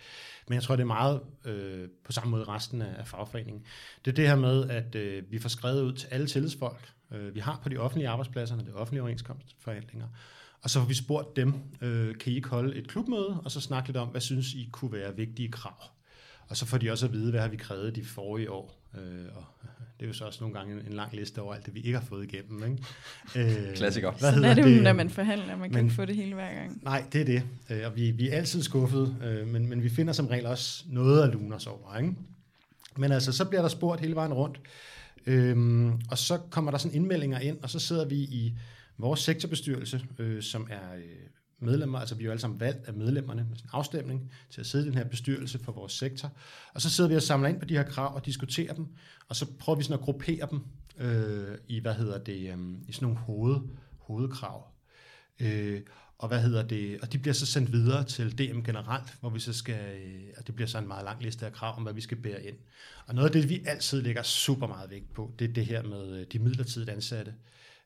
Men jeg tror, det er meget øh, på samme måde resten af, af fagforeningen. Det er det her med, at øh, vi får skrevet ud til alle tillidsfolk, øh, vi har på de offentlige arbejdspladser, det offentlige overenskomstforhandlinger, og så har vi spurgt dem, øh, kan I ikke holde et klubmøde, og så snakke lidt om, hvad synes I kunne være vigtige krav? Og så får de også at vide, hvad har vi krævet de forrige år. Øh, og [laughs] det er jo så også nogle gange en, lang liste over alt det, vi ikke har fået igennem. Ikke? [laughs] Øh, Klassiker. Hvad Sådan er det jo, når man forhandler. Man kan men, ikke få det hele hver gang. Nej, det er det. Øh, og vi, vi er altid skuffet, øh, men, men vi finder som regel også noget at lune os over. Ikke? Men altså, så bliver der spurgt hele vejen rundt. Øhm, og så kommer der sådan indmeldinger ind, og så sidder vi i vores sektorbestyrelse, øh, som er øh, medlemmer, altså vi er jo alle sammen valgt af medlemmerne med en afstemning til at sidde i den her bestyrelse for vores sektor. Og så sidder vi og samler ind på de her krav og diskuterer dem, og så prøver vi sådan at gruppere dem øh, i, hvad hedder det, øh, i sådan nogle hoved, hovedkrav. Øh, og hvad hedder det, og de bliver så sendt videre til DM generelt, hvor vi så skal, øh, og det bliver så en meget lang liste af krav om, hvad vi skal bære ind. Og noget af det, vi altid lægger super meget vægt på, det er det her med øh, de midlertidigt ansatte.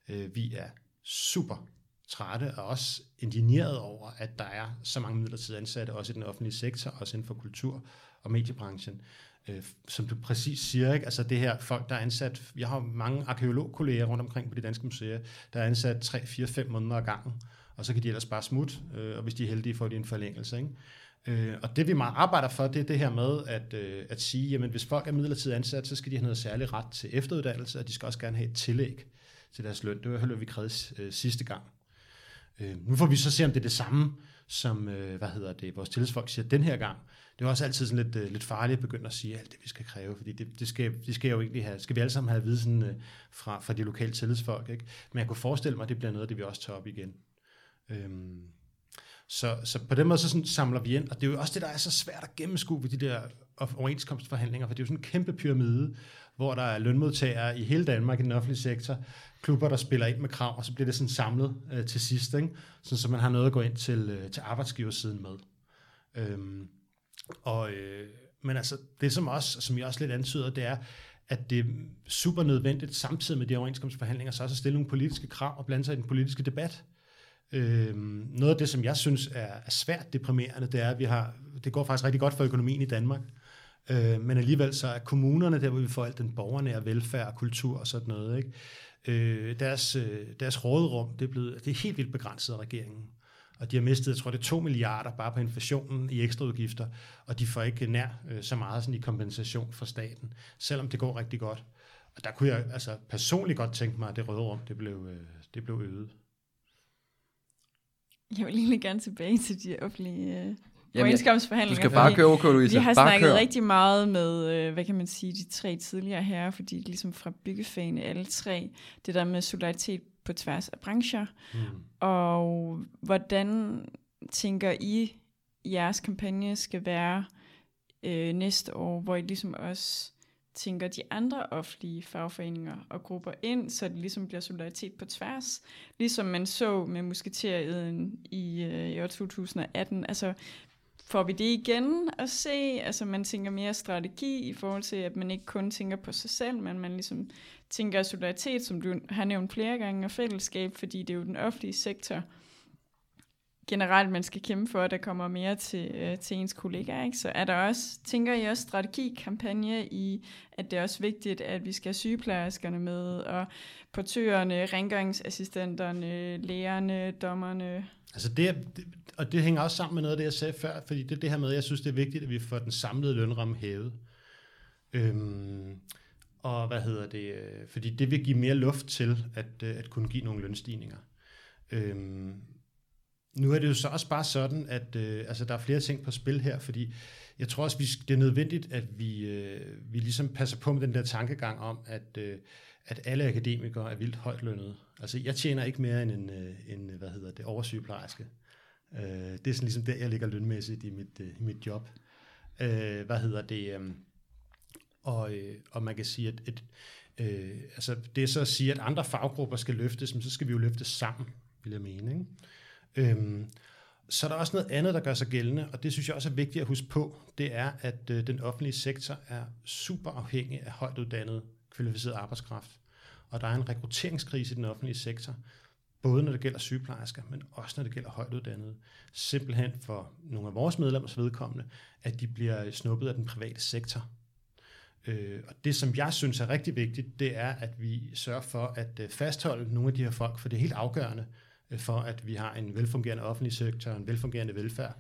Øh, vi er super trætte og også indigneret over, at der er så mange midlertidige ansatte, også i den offentlige sektor, også inden for kultur- og mediebranchen. Øh, som du præcis siger, ikke? altså det her folk, der er ansat, jeg har mange arkeologkolleger rundt omkring på de danske museer, der er ansat 3, 4, 5 måneder ad gangen, og så kan de ellers bare smutte, øh, og hvis de er heldige, får de en forlængelse. Ikke? Øh, og det vi meget arbejder for, det er det her med at, øh, at sige, jamen hvis folk er midlertidigt ansat, så skal de have noget særlig ret til efteruddannelse, og de skal også gerne have et tillæg til deres løn. Det var, vi krævede øh, sidste gang. Øh, nu får vi så se, om det er det samme, som øh, hvad hedder det, vores tillidsfolk siger den her gang. Det er også altid sådan lidt, øh, lidt farligt at begynde at sige alt det, vi skal kræve, fordi det, det, skal, det skal jo egentlig have, skal vi alle sammen have at vide sådan, øh, fra, fra de lokale tillidsfolk. Ikke? Men jeg kunne forestille mig, at det bliver noget af det, vi også tager op igen. Øhm, så, så på den måde så sådan samler vi ind, og det er jo også det, der er så svært at gennemskue ved de der overenskomstforhandlinger, for det er jo sådan en kæmpe pyramide, hvor der er lønmodtagere i hele Danmark i den offentlige sektor, klubber, der spiller ind med krav, og så bliver det sådan samlet øh, til sidst, ikke? Sådan, så man har noget at gå ind til, øh, til arbejdsgiversiden med. Øhm, og, øh, men altså, det som, også, som jeg også lidt antyder, det er, at det er super nødvendigt, samtidig med de overenskomstforhandlinger, så også at stille nogle politiske krav og blande sig i den politiske debat. Øhm, noget af det, som jeg synes er, er svært deprimerende, det er, at vi har, det går faktisk rigtig godt for økonomien i Danmark. Øh, men alligevel så er kommunerne der, hvor vi får alt den borgernære velfærd, kultur og sådan noget, ikke? Øh, deres, øh, deres råderum, det er, blevet, det er helt vildt begrænset af regeringen. Og de har mistet, jeg tror det er 2 milliarder bare på inflationen i ekstraudgifter, og de får ikke nær øh, så meget sådan i kompensation fra staten, selvom det går rigtig godt. Og der kunne jeg altså personligt godt tænke mig, at det råderum, det blev, øh, det blev øget. Jeg vil egentlig gerne tilbage til de offentlige øh, overenskomstforhandlinger. Du skal bare køre OK, Louise. Vi har bare snakket kør. rigtig meget med, øh, hvad kan man sige, de tre tidligere herrer, fordi ligesom fra byggefagene alle tre, det der med solidaritet på tværs af brancher, mm. og hvordan tænker I, jeres kampagne skal være øh, næste år, hvor I ligesom også tænker de andre offentlige fagforeninger og grupper ind, så det ligesom bliver solidaritet på tværs. Ligesom man så med musketeriet i, øh, i år 2018. Altså, får vi det igen at se? Altså, man tænker mere strategi i forhold til, at man ikke kun tænker på sig selv, men man ligesom tænker solidaritet, som du har nævnt flere gange, og fællesskab, fordi det er jo den offentlige sektor, generelt, man skal kæmpe for, at der kommer mere til, øh, til ens kollegaer. Ikke? Så er der også, tænker I også strategikampagne i, at det er også vigtigt, at vi skal have sygeplejerskerne med, og portørerne, rengøringsassistenterne, lægerne, dommerne? Altså det, det, og det hænger også sammen med noget af det, jeg sagde før, fordi det det her med, jeg synes, det er vigtigt, at vi får den samlede lønramme hævet. Øhm, og hvad hedder det? Øh, fordi det vil give mere luft til at, øh, at kunne give nogle lønstigninger. Øhm, nu er det jo så også bare sådan, at øh, altså, der er flere ting på spil her, fordi jeg tror også, vi, det er nødvendigt, at vi, øh, vi ligesom passer på med den der tankegang om, at, øh, at alle akademikere er vildt højt lønnet. Altså, jeg tjener ikke mere end en, øh, en hvad hedder det, oversygeplejerske. Øh, det er sådan ligesom der, jeg ligger lønmæssigt i mit, øh, i mit job. Øh, hvad hedder det? Øh, og, øh, og man kan sige, at et, øh, altså, det er så at sige, at andre faggrupper skal løftes, men så skal vi jo løftes sammen, vil jeg mene. Ikke? Øhm, så er der også noget andet, der gør sig gældende, og det synes jeg også er vigtigt at huske på, det er, at øh, den offentlige sektor er super afhængig af højt uddannede kvalificeret arbejdskraft. Og der er en rekrutteringskrise i den offentlige sektor, både når det gælder sygeplejersker, men også når det gælder højtuddannede. Simpelthen for nogle af vores medlemmers vedkommende, at de bliver snuppet af den private sektor. Øh, og det, som jeg synes er rigtig vigtigt, det er, at vi sørger for at øh, fastholde nogle af de her folk, for det er helt afgørende, øh, for at vi har en velfungerende offentlig sektor en velfungerende velfærd,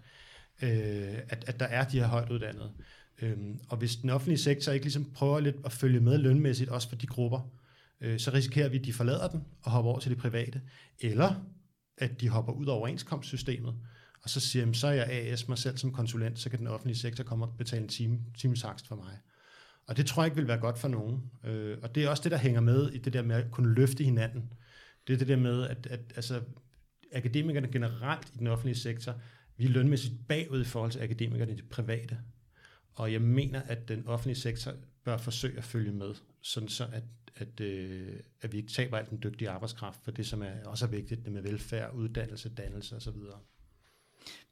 øh, at, at der er de her højtuddannede. Øhm, og hvis den offentlige sektor ikke ligesom prøver lidt at følge med lønmæssigt, også for de grupper, øh, så risikerer vi, at de forlader den og hopper over til det private, eller at de hopper ud af overenskomstsystemet, og så siger, så er jeg AS mig selv som konsulent, så kan den offentlige sektor komme og betale en time, timesakst for mig. Og det tror jeg ikke vil være godt for nogen. Øh, og det er også det, der hænger med i det der med at kunne løfte hinanden. Det er det der med, at, at altså, akademikerne generelt i den offentlige sektor, vi er lønmæssigt bagud i forhold til akademikerne i det private. Og jeg mener, at den offentlige sektor bør forsøge at følge med, sådan så at, at, øh, at vi ikke taber alt den dygtige arbejdskraft for det, som er også er vigtigt, det med velfærd, uddannelse, dannelse osv.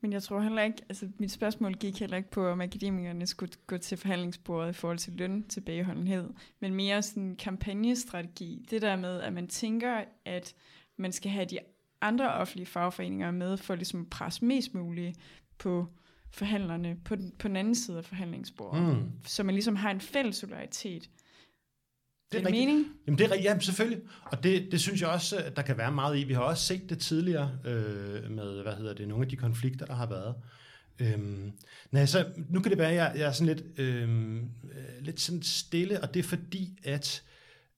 Men jeg tror heller ikke, altså mit spørgsmål gik heller ikke på, om akademikerne skulle gå til forhandlingsbordet i forhold til løn tilbageholdenhed, men mere sådan kampagnestrategi. Det der med, at man tænker, at man skal have de andre offentlige fagforeninger med, for ligesom at presse mest muligt på forhandlerne på den, på den anden side af forhandlingsbordet. Mm. Så man ligesom har en fælles solidaritet. Det er, det mening? Jamen det er ja, selvfølgelig. Og det, det synes jeg også, der kan være meget i. Vi har også set det tidligere øh, med, hvad hedder det, nogle af de konflikter, der har været. Øhm, nej, så nu kan det være, at jeg, jeg er sådan lidt, øhm, lidt sådan stille, og det er fordi, at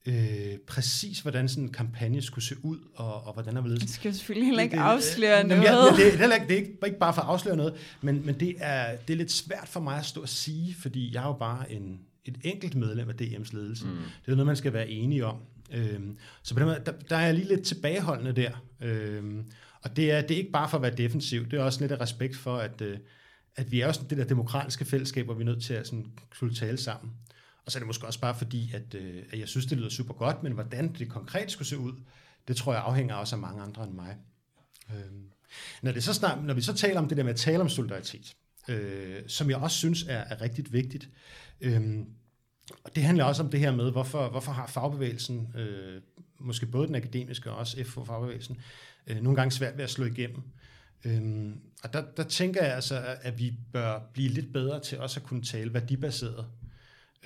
øh, præcis hvordan sådan en kampagne skulle se ud, og, og hvordan der ville... Det skal selvfølgelig heller ikke afsløre det, noget. Jeg, det, det, det, er, det er ikke, ikke bare for at afsløre noget, men, men det, er, det er lidt svært for mig at stå og sige, fordi jeg er jo bare en, et enkelt medlem af DM's ledelse. Mm. Det er noget, man skal være enige om. Øhm, så på den måde, der, der er jeg lige lidt tilbageholdende der. Øhm, og det er, det er ikke bare for at være defensiv, det er også lidt af respekt for, at, øh, at vi er også det der demokratiske fællesskab, hvor vi er nødt til at sådan, skulle tale sammen. Og så er det måske også bare fordi, at, øh, at jeg synes, det lyder super godt, men hvordan det konkret skulle se ud, det tror jeg afhænger også af mange andre end mig. Øh, når, det så snart, når vi så taler om det der med at tale om solidaritet, øh, som jeg også synes er, er rigtig vigtigt, øh, og det handler også om det her med, hvorfor, hvorfor har fagbevægelsen, øh, måske både den akademiske og også FH-fagbevægelsen, øh, nogle gange svært ved at slå igennem. Øhm, og der, der tænker jeg altså, at vi bør blive lidt bedre til også at kunne tale værdibaseret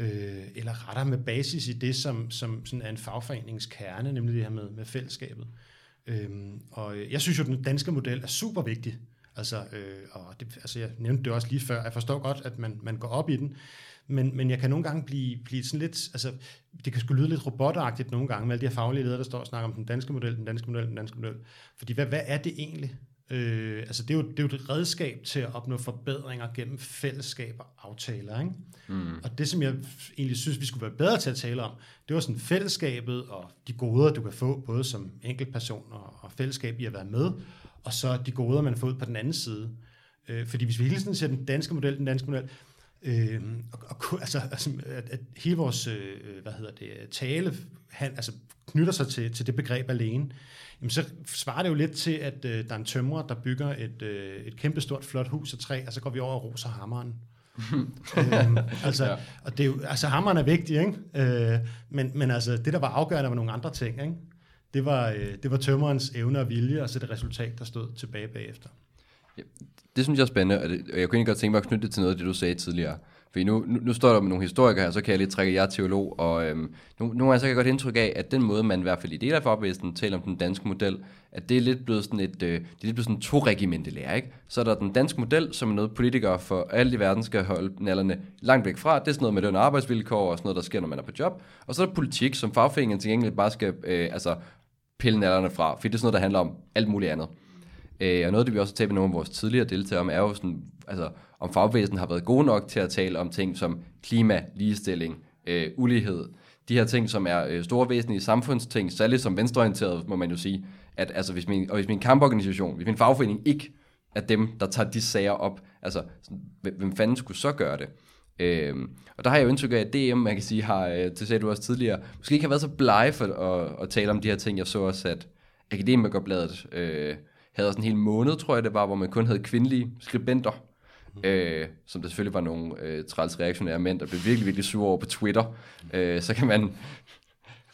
øh, eller retter med basis i det, som, som sådan er en fagforeningskerne, nemlig det her med, med fællesskabet. Øhm, og øh, jeg synes jo, at den danske model er super vigtig. Altså, øh, og det, altså jeg nævnte det også lige før. Jeg forstår godt, at man, man går op i den, men, men jeg kan nogle gange blive, blive sådan lidt, altså det kan sgu lyde lidt robotagtigt nogle gange med alle de her faglige ledere, der står og snakker om den danske model, den danske model, den danske model. Fordi hvad, hvad er det egentlig? Øh, altså det er, jo, det er jo et redskab til at opnå forbedringer gennem fællesskab og aftaler. Ikke? Mm. Og det, som jeg egentlig synes, vi skulle være bedre til at tale om, det var sådan fællesskabet og de goder, du kan få, både som enkeltperson og, og fællesskab i at være med, og så de goder, man får ud på den anden side. Øh, fordi hvis vi hele tiden ser den danske model, den danske model, øh, og, og, altså, altså at, at hele vores øh, hvad hedder det, tale han, altså, knytter sig til, til det begreb alene, jamen så svarer det jo lidt til, at øh, der er en tømrer, der bygger et, øh, et kæmpestort, flot hus af træ, og så går vi over og roser hammeren. [laughs] øhm, altså, ja. og det er jo, altså hammeren er vigtig, ikke? Øh, men, men altså, det, der var afgørende, var nogle andre ting, ikke? Det var, øh, det var tømmerens evne og vilje, og så det resultat, der stod tilbage bagefter. Ja, det synes jeg er spændende, og, det, og jeg kunne ikke godt tænke mig at knytte det til noget af det, du sagde tidligere. For nu, nu, nu står der med nogle historikere her, så kan jeg lige trække jer teolog, og øhm, nu, nu har jeg så godt indtryk af, at den måde, man i hvert fald i del af fagbevægelsen taler om den danske model, at det er lidt blevet sådan et, øh, det er lidt blevet sådan to regimente lærer, ikke? Så er der den danske model, som er noget politikere for alle i verden skal holde nallerne langt væk fra. Det er sådan noget med løn og arbejdsvilkår og sådan noget, der sker, når man er på job. Og så er der politik, som fagforeningen til gengæld bare skal øh, altså, pille nallerne fra, for det er sådan noget, der handler om alt muligt andet. Øh, og noget, det vi også har talt med nogle af vores tidligere deltagere om, er jo sådan, altså, om fagbevægelsen har været gode nok til at tale om ting som klima, ligestilling, øh, ulighed, de her ting, som er øh, store væsentlige samfundsting, særligt som venstreorienteret, må man jo sige, at altså, hvis, min, og hvis min kamporganisation, hvis min fagforening ikke er dem, der tager de sager op, altså, sådan, hvem fanden skulle så gøre det? Øhm, og der har jeg jo indtryk af, at DM, man kan sige, har, øh, det sagde du også tidligere, måske ikke har været så blege for at, at tale om de her ting. Jeg så også, at Akademikerbladet øh, havde sådan en hel måned, tror jeg det var, hvor man kun havde kvindelige skribenter, mm. øh, som der selvfølgelig var nogle øh, træls reaktionære mænd, der blev virkelig, virkelig sure over på Twitter. Øh, så kan man...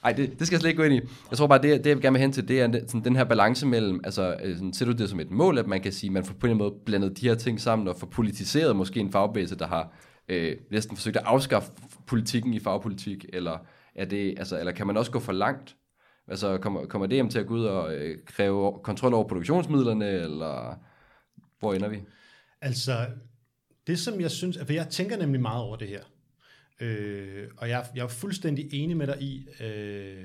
Ej, det, det skal jeg slet ikke gå ind i. Jeg tror bare, det, det jeg gerne vil hen til, det er sådan, den her balance mellem, altså øh, sådan, ser du det som et mål, at man kan sige, man får på en måde blandet de her ting sammen, og får politiseret måske en fagbevægelse, der har øh, næsten forsøgt at afskaffe politikken i fagpolitik, eller, er det, altså, eller kan man også gå for langt? Altså, kommer, kommer DM til at gå ud og øh, kræve kontrol over produktionsmidlerne, eller hvor ender vi? Altså, det som jeg synes, for jeg tænker nemlig meget over det her, øh, og jeg, jeg er fuldstændig enig med dig i, øh,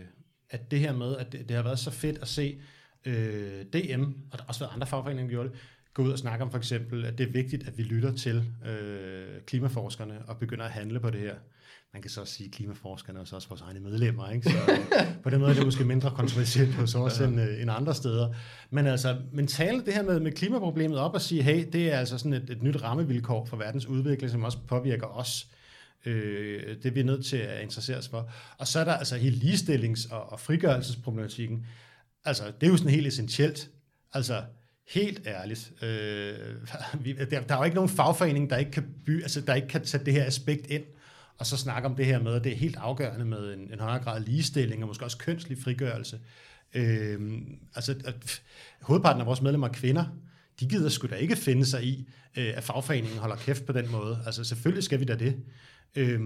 at det her med, at det, det har været så fedt at se øh, DM, og der har også været andre fagforeninger, der gjorde det, gå ud og snakke om for eksempel, at det er vigtigt, at vi lytter til øh, klimaforskerne og begynder at handle på det her. Man kan så også sige, at klimaforskerne er også vores egne medlemmer, ikke? så på den måde er det måske mindre kontroversielt hos os ja. end, øh, end andre steder. Men altså, men tale det her med, med klimaproblemet op og sige, hey, det er altså sådan et, et nyt rammevilkår for verdens udvikling, som også påvirker os. Øh, det er vi nødt til at interessere os for. Og så er der altså hele ligestillings- og, og frigørelsesproblematikken. Altså, det er jo sådan helt essentielt. Altså, helt ærligt, øh, [laughs] der, der er jo ikke nogen fagforening, der ikke kan, by, altså, der ikke kan tage det her aspekt ind og så snakke om det her med, at det er helt afgørende med en, en højere grad af ligestilling, og måske også kønslig frigørelse. Øh, altså, at hovedparten af vores medlemmer er kvinder, de gider sgu da ikke finde sig i, øh, at fagforeningen holder kæft på den måde. Altså, selvfølgelig skal vi da det. Øh,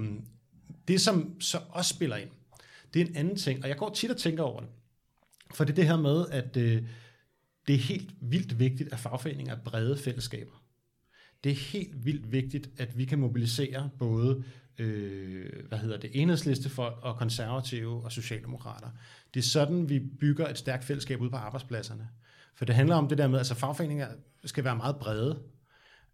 det, som så også spiller ind, det er en anden ting, og jeg går tit og tænker over det. For det er det her med, at øh, det er helt vildt vigtigt, at fagforeninger er brede fællesskaber. Det er helt vildt vigtigt, at vi kan mobilisere både øh, hvad hedder det, enhedslistefolk og konservative og socialdemokrater. Det er sådan, vi bygger et stærkt fællesskab ud på arbejdspladserne. For det handler om det der med, altså fagforeninger skal være meget brede.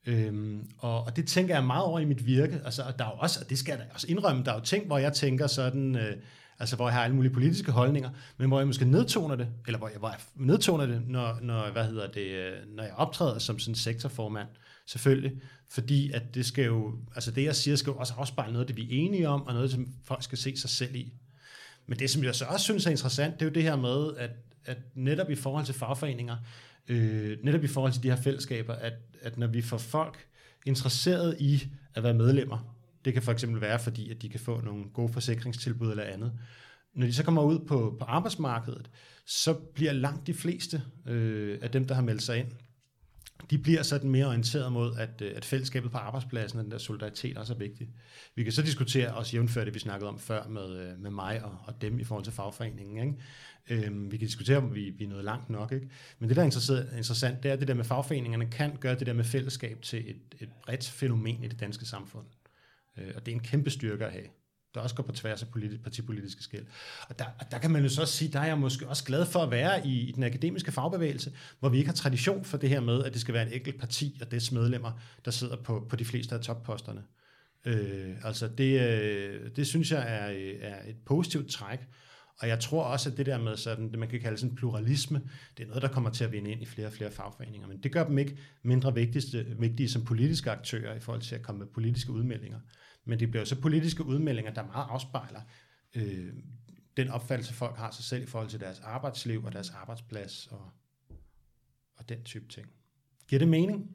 Øhm, og, og det tænker jeg meget over i mit virke. Altså, der er jo også, og det skal jeg også indrømme, der er jo ting, hvor jeg tænker sådan, øh, altså hvor jeg har alle mulige politiske holdninger, men hvor jeg måske nedtoner det, eller hvor jeg, hvor jeg nedtoner det, når, når, hvad hedder det, øh, når jeg optræder som sådan sektorformand. Selvfølgelig, fordi at det skal jo, altså det jeg siger, skal jo også afspejle noget det, vi er enige om, og noget, som folk skal se sig selv i. Men det, som jeg så også synes er interessant, det er jo det her med, at, at netop i forhold til fagforeninger, øh, netop i forhold til de her fællesskaber, at, at når vi får folk interesseret i at være medlemmer, det kan for eksempel være, fordi at de kan få nogle gode forsikringstilbud eller andet, når de så kommer ud på, på arbejdsmarkedet, så bliver langt de fleste øh, af dem, der har meldt sig ind, de bliver sådan mere orienteret mod, at, øh, at fællesskabet på arbejdspladsen og den der solidaritet også er vigtig. Vi kan så diskutere også jævnfør det, vi snakkede om før med, øh, med mig og, og dem i forhold til fagforeningen. Ikke? Øhm, vi kan diskutere, om vi, vi er nået langt nok. Ikke? Men det, der er interessant, det er, at det der med fagforeningerne kan gøre det der med fællesskab til et, et bredt fænomen i det danske samfund. Øh, og det er en kæmpe styrke at have der også går på tværs af politi- partipolitiske skæld. Og der, og der kan man jo så sige, der er jeg måske også glad for at være i, i den akademiske fagbevægelse, hvor vi ikke har tradition for det her med, at det skal være en enkelt parti og dets medlemmer, der sidder på, på de fleste af topposterne. Øh, altså det, øh, det synes jeg er, øh, er et positivt træk, og jeg tror også, at det der med sådan, det man kan kalde sådan pluralisme, det er noget, der kommer til at vinde ind i flere og flere fagforeninger. Men det gør dem ikke mindre vigtige, vigtige som politiske aktører i forhold til at komme med politiske udmeldinger. Men det bliver så politiske udmeldinger, der meget afspejler øh, den opfattelse, folk har sig selv i forhold til deres arbejdsliv og deres arbejdsplads og, og den type ting. Giver det mening?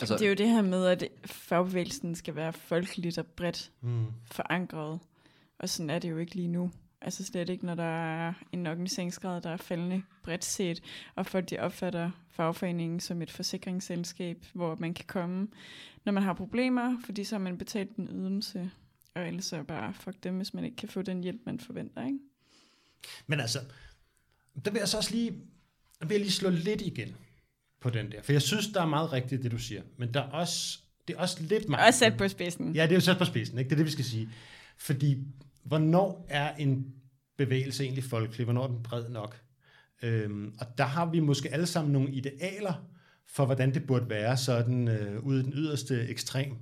Altså, det er jo det her med, at fagbevægelsen skal være folkeligt og bredt mm. forankret. Og sådan er det jo ikke lige nu. Altså slet ikke, når der er en organiseringsgrad, der er faldende bredt set, og folk de opfatter fagforeningen som et forsikringsselskab, hvor man kan komme, når man har problemer, fordi så har man betalt en ydelse, og ellers er bare fuck dem, hvis man ikke kan få den hjælp, man forventer, ikke? Men altså, der vil jeg så også lige, der vil jeg lige slå lidt igen på den der, for jeg synes, der er meget rigtigt, det du siger, men der er også, det er også lidt meget... Også sat på spidsen. Ja, det er jo sat på spidsen, ikke? Det er det, vi skal sige. Fordi hvornår er en bevægelse egentlig folkelig? Hvornår er den bred nok? Øhm, og der har vi måske alle sammen nogle idealer for, hvordan det burde være sådan øh, ude i den yderste ekstrem.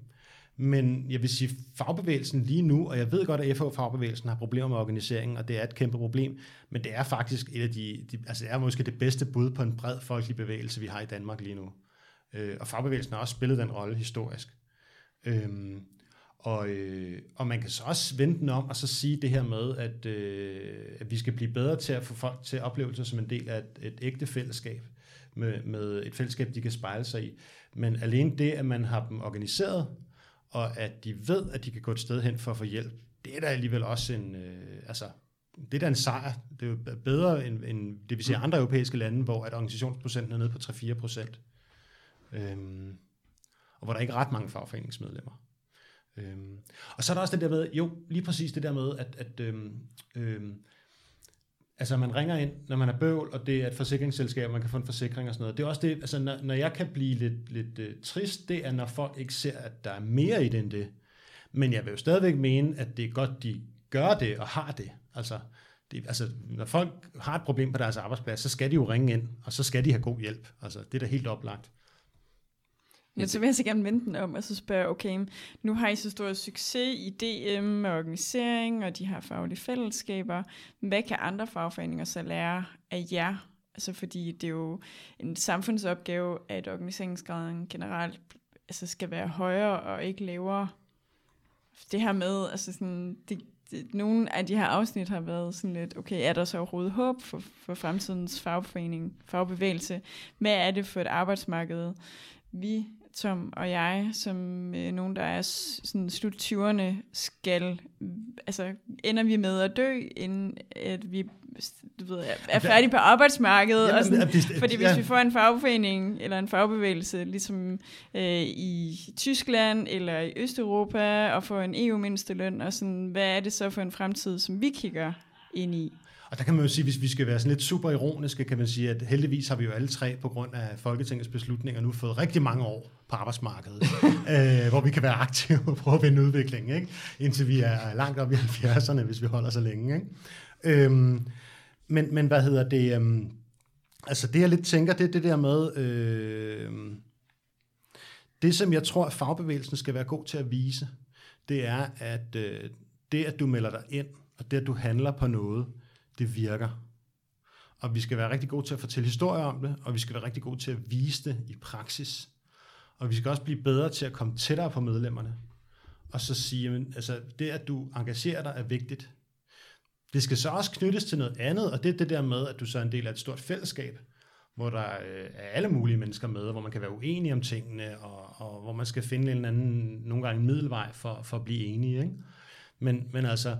Men jeg vil sige, fagbevægelsen lige nu, og jeg ved godt, at FH-fagbevægelsen har problemer med organiseringen, og det er et kæmpe problem, men det er faktisk et af de, de altså det er måske det bedste bud på en bred folkelig bevægelse, vi har i Danmark lige nu. Øh, og fagbevægelsen har også spillet den rolle historisk. Øhm, og, øh, og man kan så også vente den om og så sige det her med, at, øh, at vi skal blive bedre til at få folk til oplevelser som en del af et, et ægte fællesskab, med, med et fællesskab, de kan spejle sig i. Men alene det, at man har dem organiseret, og at de ved, at de kan gå et sted hen for at få hjælp, det er da alligevel også en, øh, altså, det er da en sejr. Det er jo bedre end, end det vi ser andre europæiske lande, hvor at organisationsprocenten er nede på 3-4 procent. Øhm, og hvor der ikke er ret mange fagforeningsmedlemmer. Øhm, og så er der også det der med, jo, lige præcis det der med, at, at øhm, øhm, altså man ringer ind, når man er bøvl, og det er et forsikringsselskab, man kan få en forsikring og sådan noget. Det er også det, altså når, når jeg kan blive lidt, lidt uh, trist, det er, når folk ikke ser, at der er mere i det end det. Men jeg vil jo stadigvæk mene, at det er godt, de gør det og har det. Altså, det, altså, når folk har et problem på deres arbejdsplads, så skal de jo ringe ind, og så skal de have god hjælp. Altså, det er da helt oplagt. Men så vil jeg så gerne vente den om, og så spørge, okay, nu har I så stor succes i DM med organisering, og de har faglige fællesskaber. Hvad kan andre fagforeninger så lære af jer? Altså fordi det er jo en samfundsopgave, at organiseringsgraden generelt altså skal være højere og ikke lavere. Det her med, altså sådan, det, det, nogle af de her afsnit har været sådan lidt, okay, er der så overhovedet håb for, for fremtidens fagforening, fagbevægelse? Hvad er det for et arbejdsmarked, vi Tom og jeg, som øh, nogen, der er sådan slut 20'erne, skal, altså ender vi med at dø, inden at vi du ved, er færdige på arbejdsmarkedet. Jamen, og sådan, det, fordi hvis ja. vi får en fagforening eller en fagbevægelse, ligesom øh, i Tyskland eller i Østeuropa, og får en EU-mindsteløn, og sådan, hvad er det så for en fremtid, som vi kigger ind i? Og der kan man jo sige, hvis vi skal være sådan lidt super ironiske, kan man sige, at heldigvis har vi jo alle tre på grund af Folketingets beslutninger nu fået rigtig mange år på arbejdsmarkedet, [laughs] øh, hvor vi kan være aktive og prøve at vende udviklingen, ikke? indtil vi er langt op i 70'erne, hvis vi holder så længe. Ikke? Øhm, men, men hvad hedder det? Øhm, altså det jeg lidt tænker, det er det der med, øh, det som jeg tror, at fagbevægelsen skal være god til at vise, det er, at øh, det at du melder dig ind, og det at du handler på noget, det virker. Og vi skal være rigtig gode til at fortælle historier om det, og vi skal være rigtig gode til at vise det i praksis. Og vi skal også blive bedre til at komme tættere på medlemmerne. Og så sige, at altså, det at du engagerer dig er vigtigt. Det skal så også knyttes til noget andet, og det er det der med, at du så er en del af et stort fællesskab, hvor der øh, er alle mulige mennesker med, hvor man kan være uenig om tingene, og, og hvor man skal finde en anden, nogle gange en middelvej for, for at blive enige. Ikke? Men, men altså,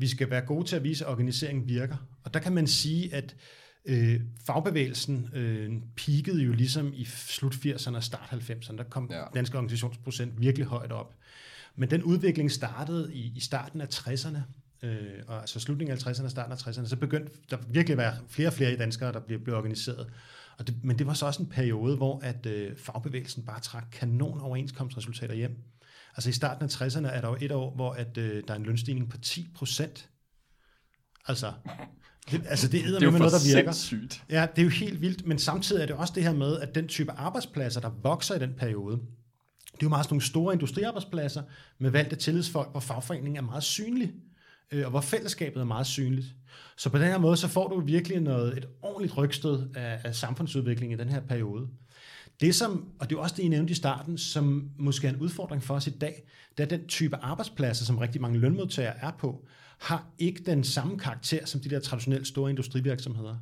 vi skal være gode til at vise, at organiseringen virker. Og der kan man sige, at øh, fagbevægelsen øh, peakede jo ligesom i slut 80'erne og start 90'erne. Der kom ja. dansk organisationsprocent virkelig højt op. Men den udvikling startede i, i starten af 60'erne, øh, og altså slutningen af 50'erne og starten af 60'erne, så begyndte der virkelig at være flere og flere danskere, der blev, blev organiseret. Og det, men det var så også en periode, hvor at øh, fagbevægelsen bare trak kanon overenskomstresultater hjem. Altså i starten af 60'erne er der jo et år, hvor at, øh, der er en lønstigning på 10 procent. Altså, det, altså det, det er jo med noget, der virker. Sindssygt. Ja, det er jo helt vildt, men samtidig er det også det her med, at den type arbejdspladser, der vokser i den periode, det er jo meget sådan nogle store industriarbejdspladser med valgte tillidsfolk, hvor fagforeningen er meget synlig, øh, og hvor fællesskabet er meget synligt. Så på den her måde, så får du virkelig noget, et ordentligt rygstød af, af samfundsudvikling i den her periode. Det som, og det er også det, I nævnte i starten, som måske er en udfordring for os i dag, det er den type arbejdspladser, som rigtig mange lønmodtagere er på, har ikke den samme karakter som de der traditionelle store industrivirksomheder.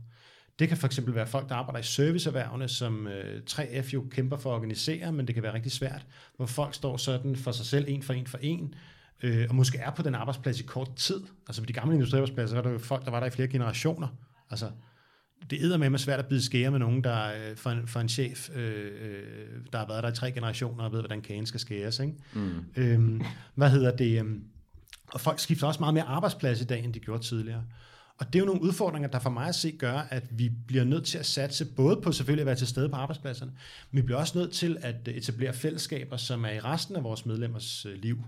Det kan for eksempel være folk, der arbejder i serviceerhvervene, som øh, 3F jo kæmper for at organisere, men det kan være rigtig svært, hvor folk står sådan for sig selv, en for en for en, øh, og måske er på den arbejdsplads i kort tid. Altså på de gamle industriarbejdspladser, var der jo folk, der var der i flere generationer. Altså, det er med svært at bide skære med nogen, der øh, for, en, for en chef, øh, øh, der har været der i tre generationer og ved, hvordan kagen skal skæres. Ikke? Mm. Øhm, hvad hedder det? Øhm, og folk skifter også meget mere arbejdsplads i dag, end de gjorde tidligere. Og det er jo nogle udfordringer, der for mig at se gør, at vi bliver nødt til at satse både på selvfølgelig at være til stede på arbejdspladserne, men vi bliver også nødt til at etablere fællesskaber, som er i resten af vores medlemmers øh, liv.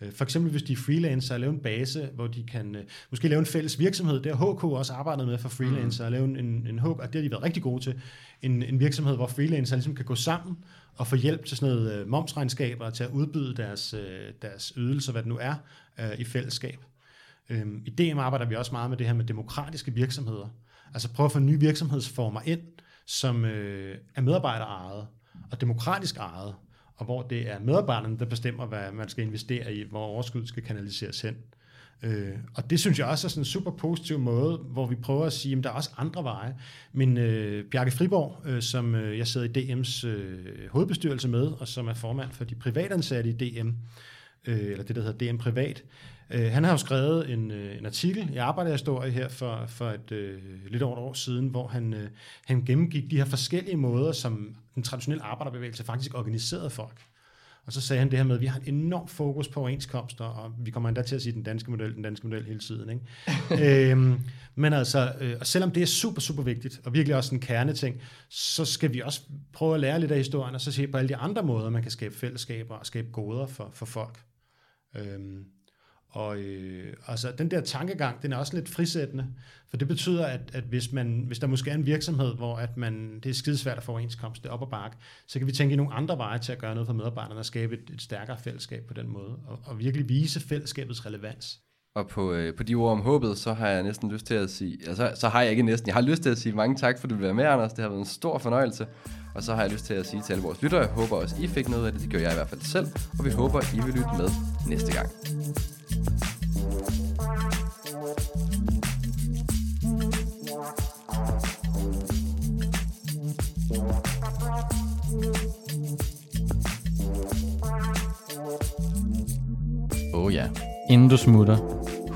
Øh, for eksempel hvis de er freelancer, at lave en base, hvor de kan øh, måske lave en fælles virksomhed. Det har HK også arbejdet med for freelancer, at lave en, en, en HK, og det har de været rigtig gode til. En, en virksomhed, hvor freelancer ligesom kan gå sammen og få hjælp til sådan noget momsregnskaber, til at udbyde deres, deres ydelser, hvad det nu er, i fællesskab. Øhm, I DM arbejder vi også meget med det her med demokratiske virksomheder. Altså prøve at få nye virksomhedsformer ind, som øh, er medarbejderejet og demokratisk ejet, og hvor det er medarbejderne, der bestemmer, hvad man skal investere i, hvor overskud skal kanaliseres hen. Øh, og det synes jeg også er sådan en super positiv måde, hvor vi prøver at sige, at der er også andre veje. Men øh, Bjarke Friborg, øh, som øh, jeg sidder i DM's øh, hovedbestyrelse med, og som er formand for de privatansatte i DM, øh, eller det, der hedder DM Privat, Øh, han har jo skrevet en, øh, en artikel i Arbejderhistorie her for, for et, øh, lidt over et år siden, hvor han, øh, han gennemgik de her forskellige måder, som den traditionelle arbejderbevægelse faktisk organiserede folk. Og så sagde han det her med, at vi har en enorm fokus på overenskomster, og vi kommer endda til at sige den danske model, den danske model hele tiden. Ikke? [laughs] øhm, men altså, øh, og selvom det er super, super vigtigt, og virkelig også en kerneting, så skal vi også prøve at lære lidt af historien, og så se på alle de andre måder, man kan skabe fællesskaber og skabe goder for, for folk. Øhm, og øh, altså, den der tankegang, den er også lidt frisættende, for det betyder, at, at hvis, man, hvis der måske er en virksomhed, hvor at man, det er skidesvært at få overenskomst, det er op og bakke, så kan vi tænke i nogle andre veje til at gøre noget for medarbejderne og skabe et, et stærkere fællesskab på den måde, og, og virkelig vise fællesskabets relevans. Og på, øh, på de ord om håbet, så har jeg næsten lyst til at sige, altså så har jeg ikke næsten, jeg har lyst til at sige mange tak, for at du vil være med, Anders. Det har været en stor fornøjelse. Og så har jeg lyst til at sige til alle vores lyttere, jeg håber også, I fik noget af det. Det gør jeg i hvert fald selv. Og vi håber, I vil lytte med næste gang. Oh ja. Inden du smutter,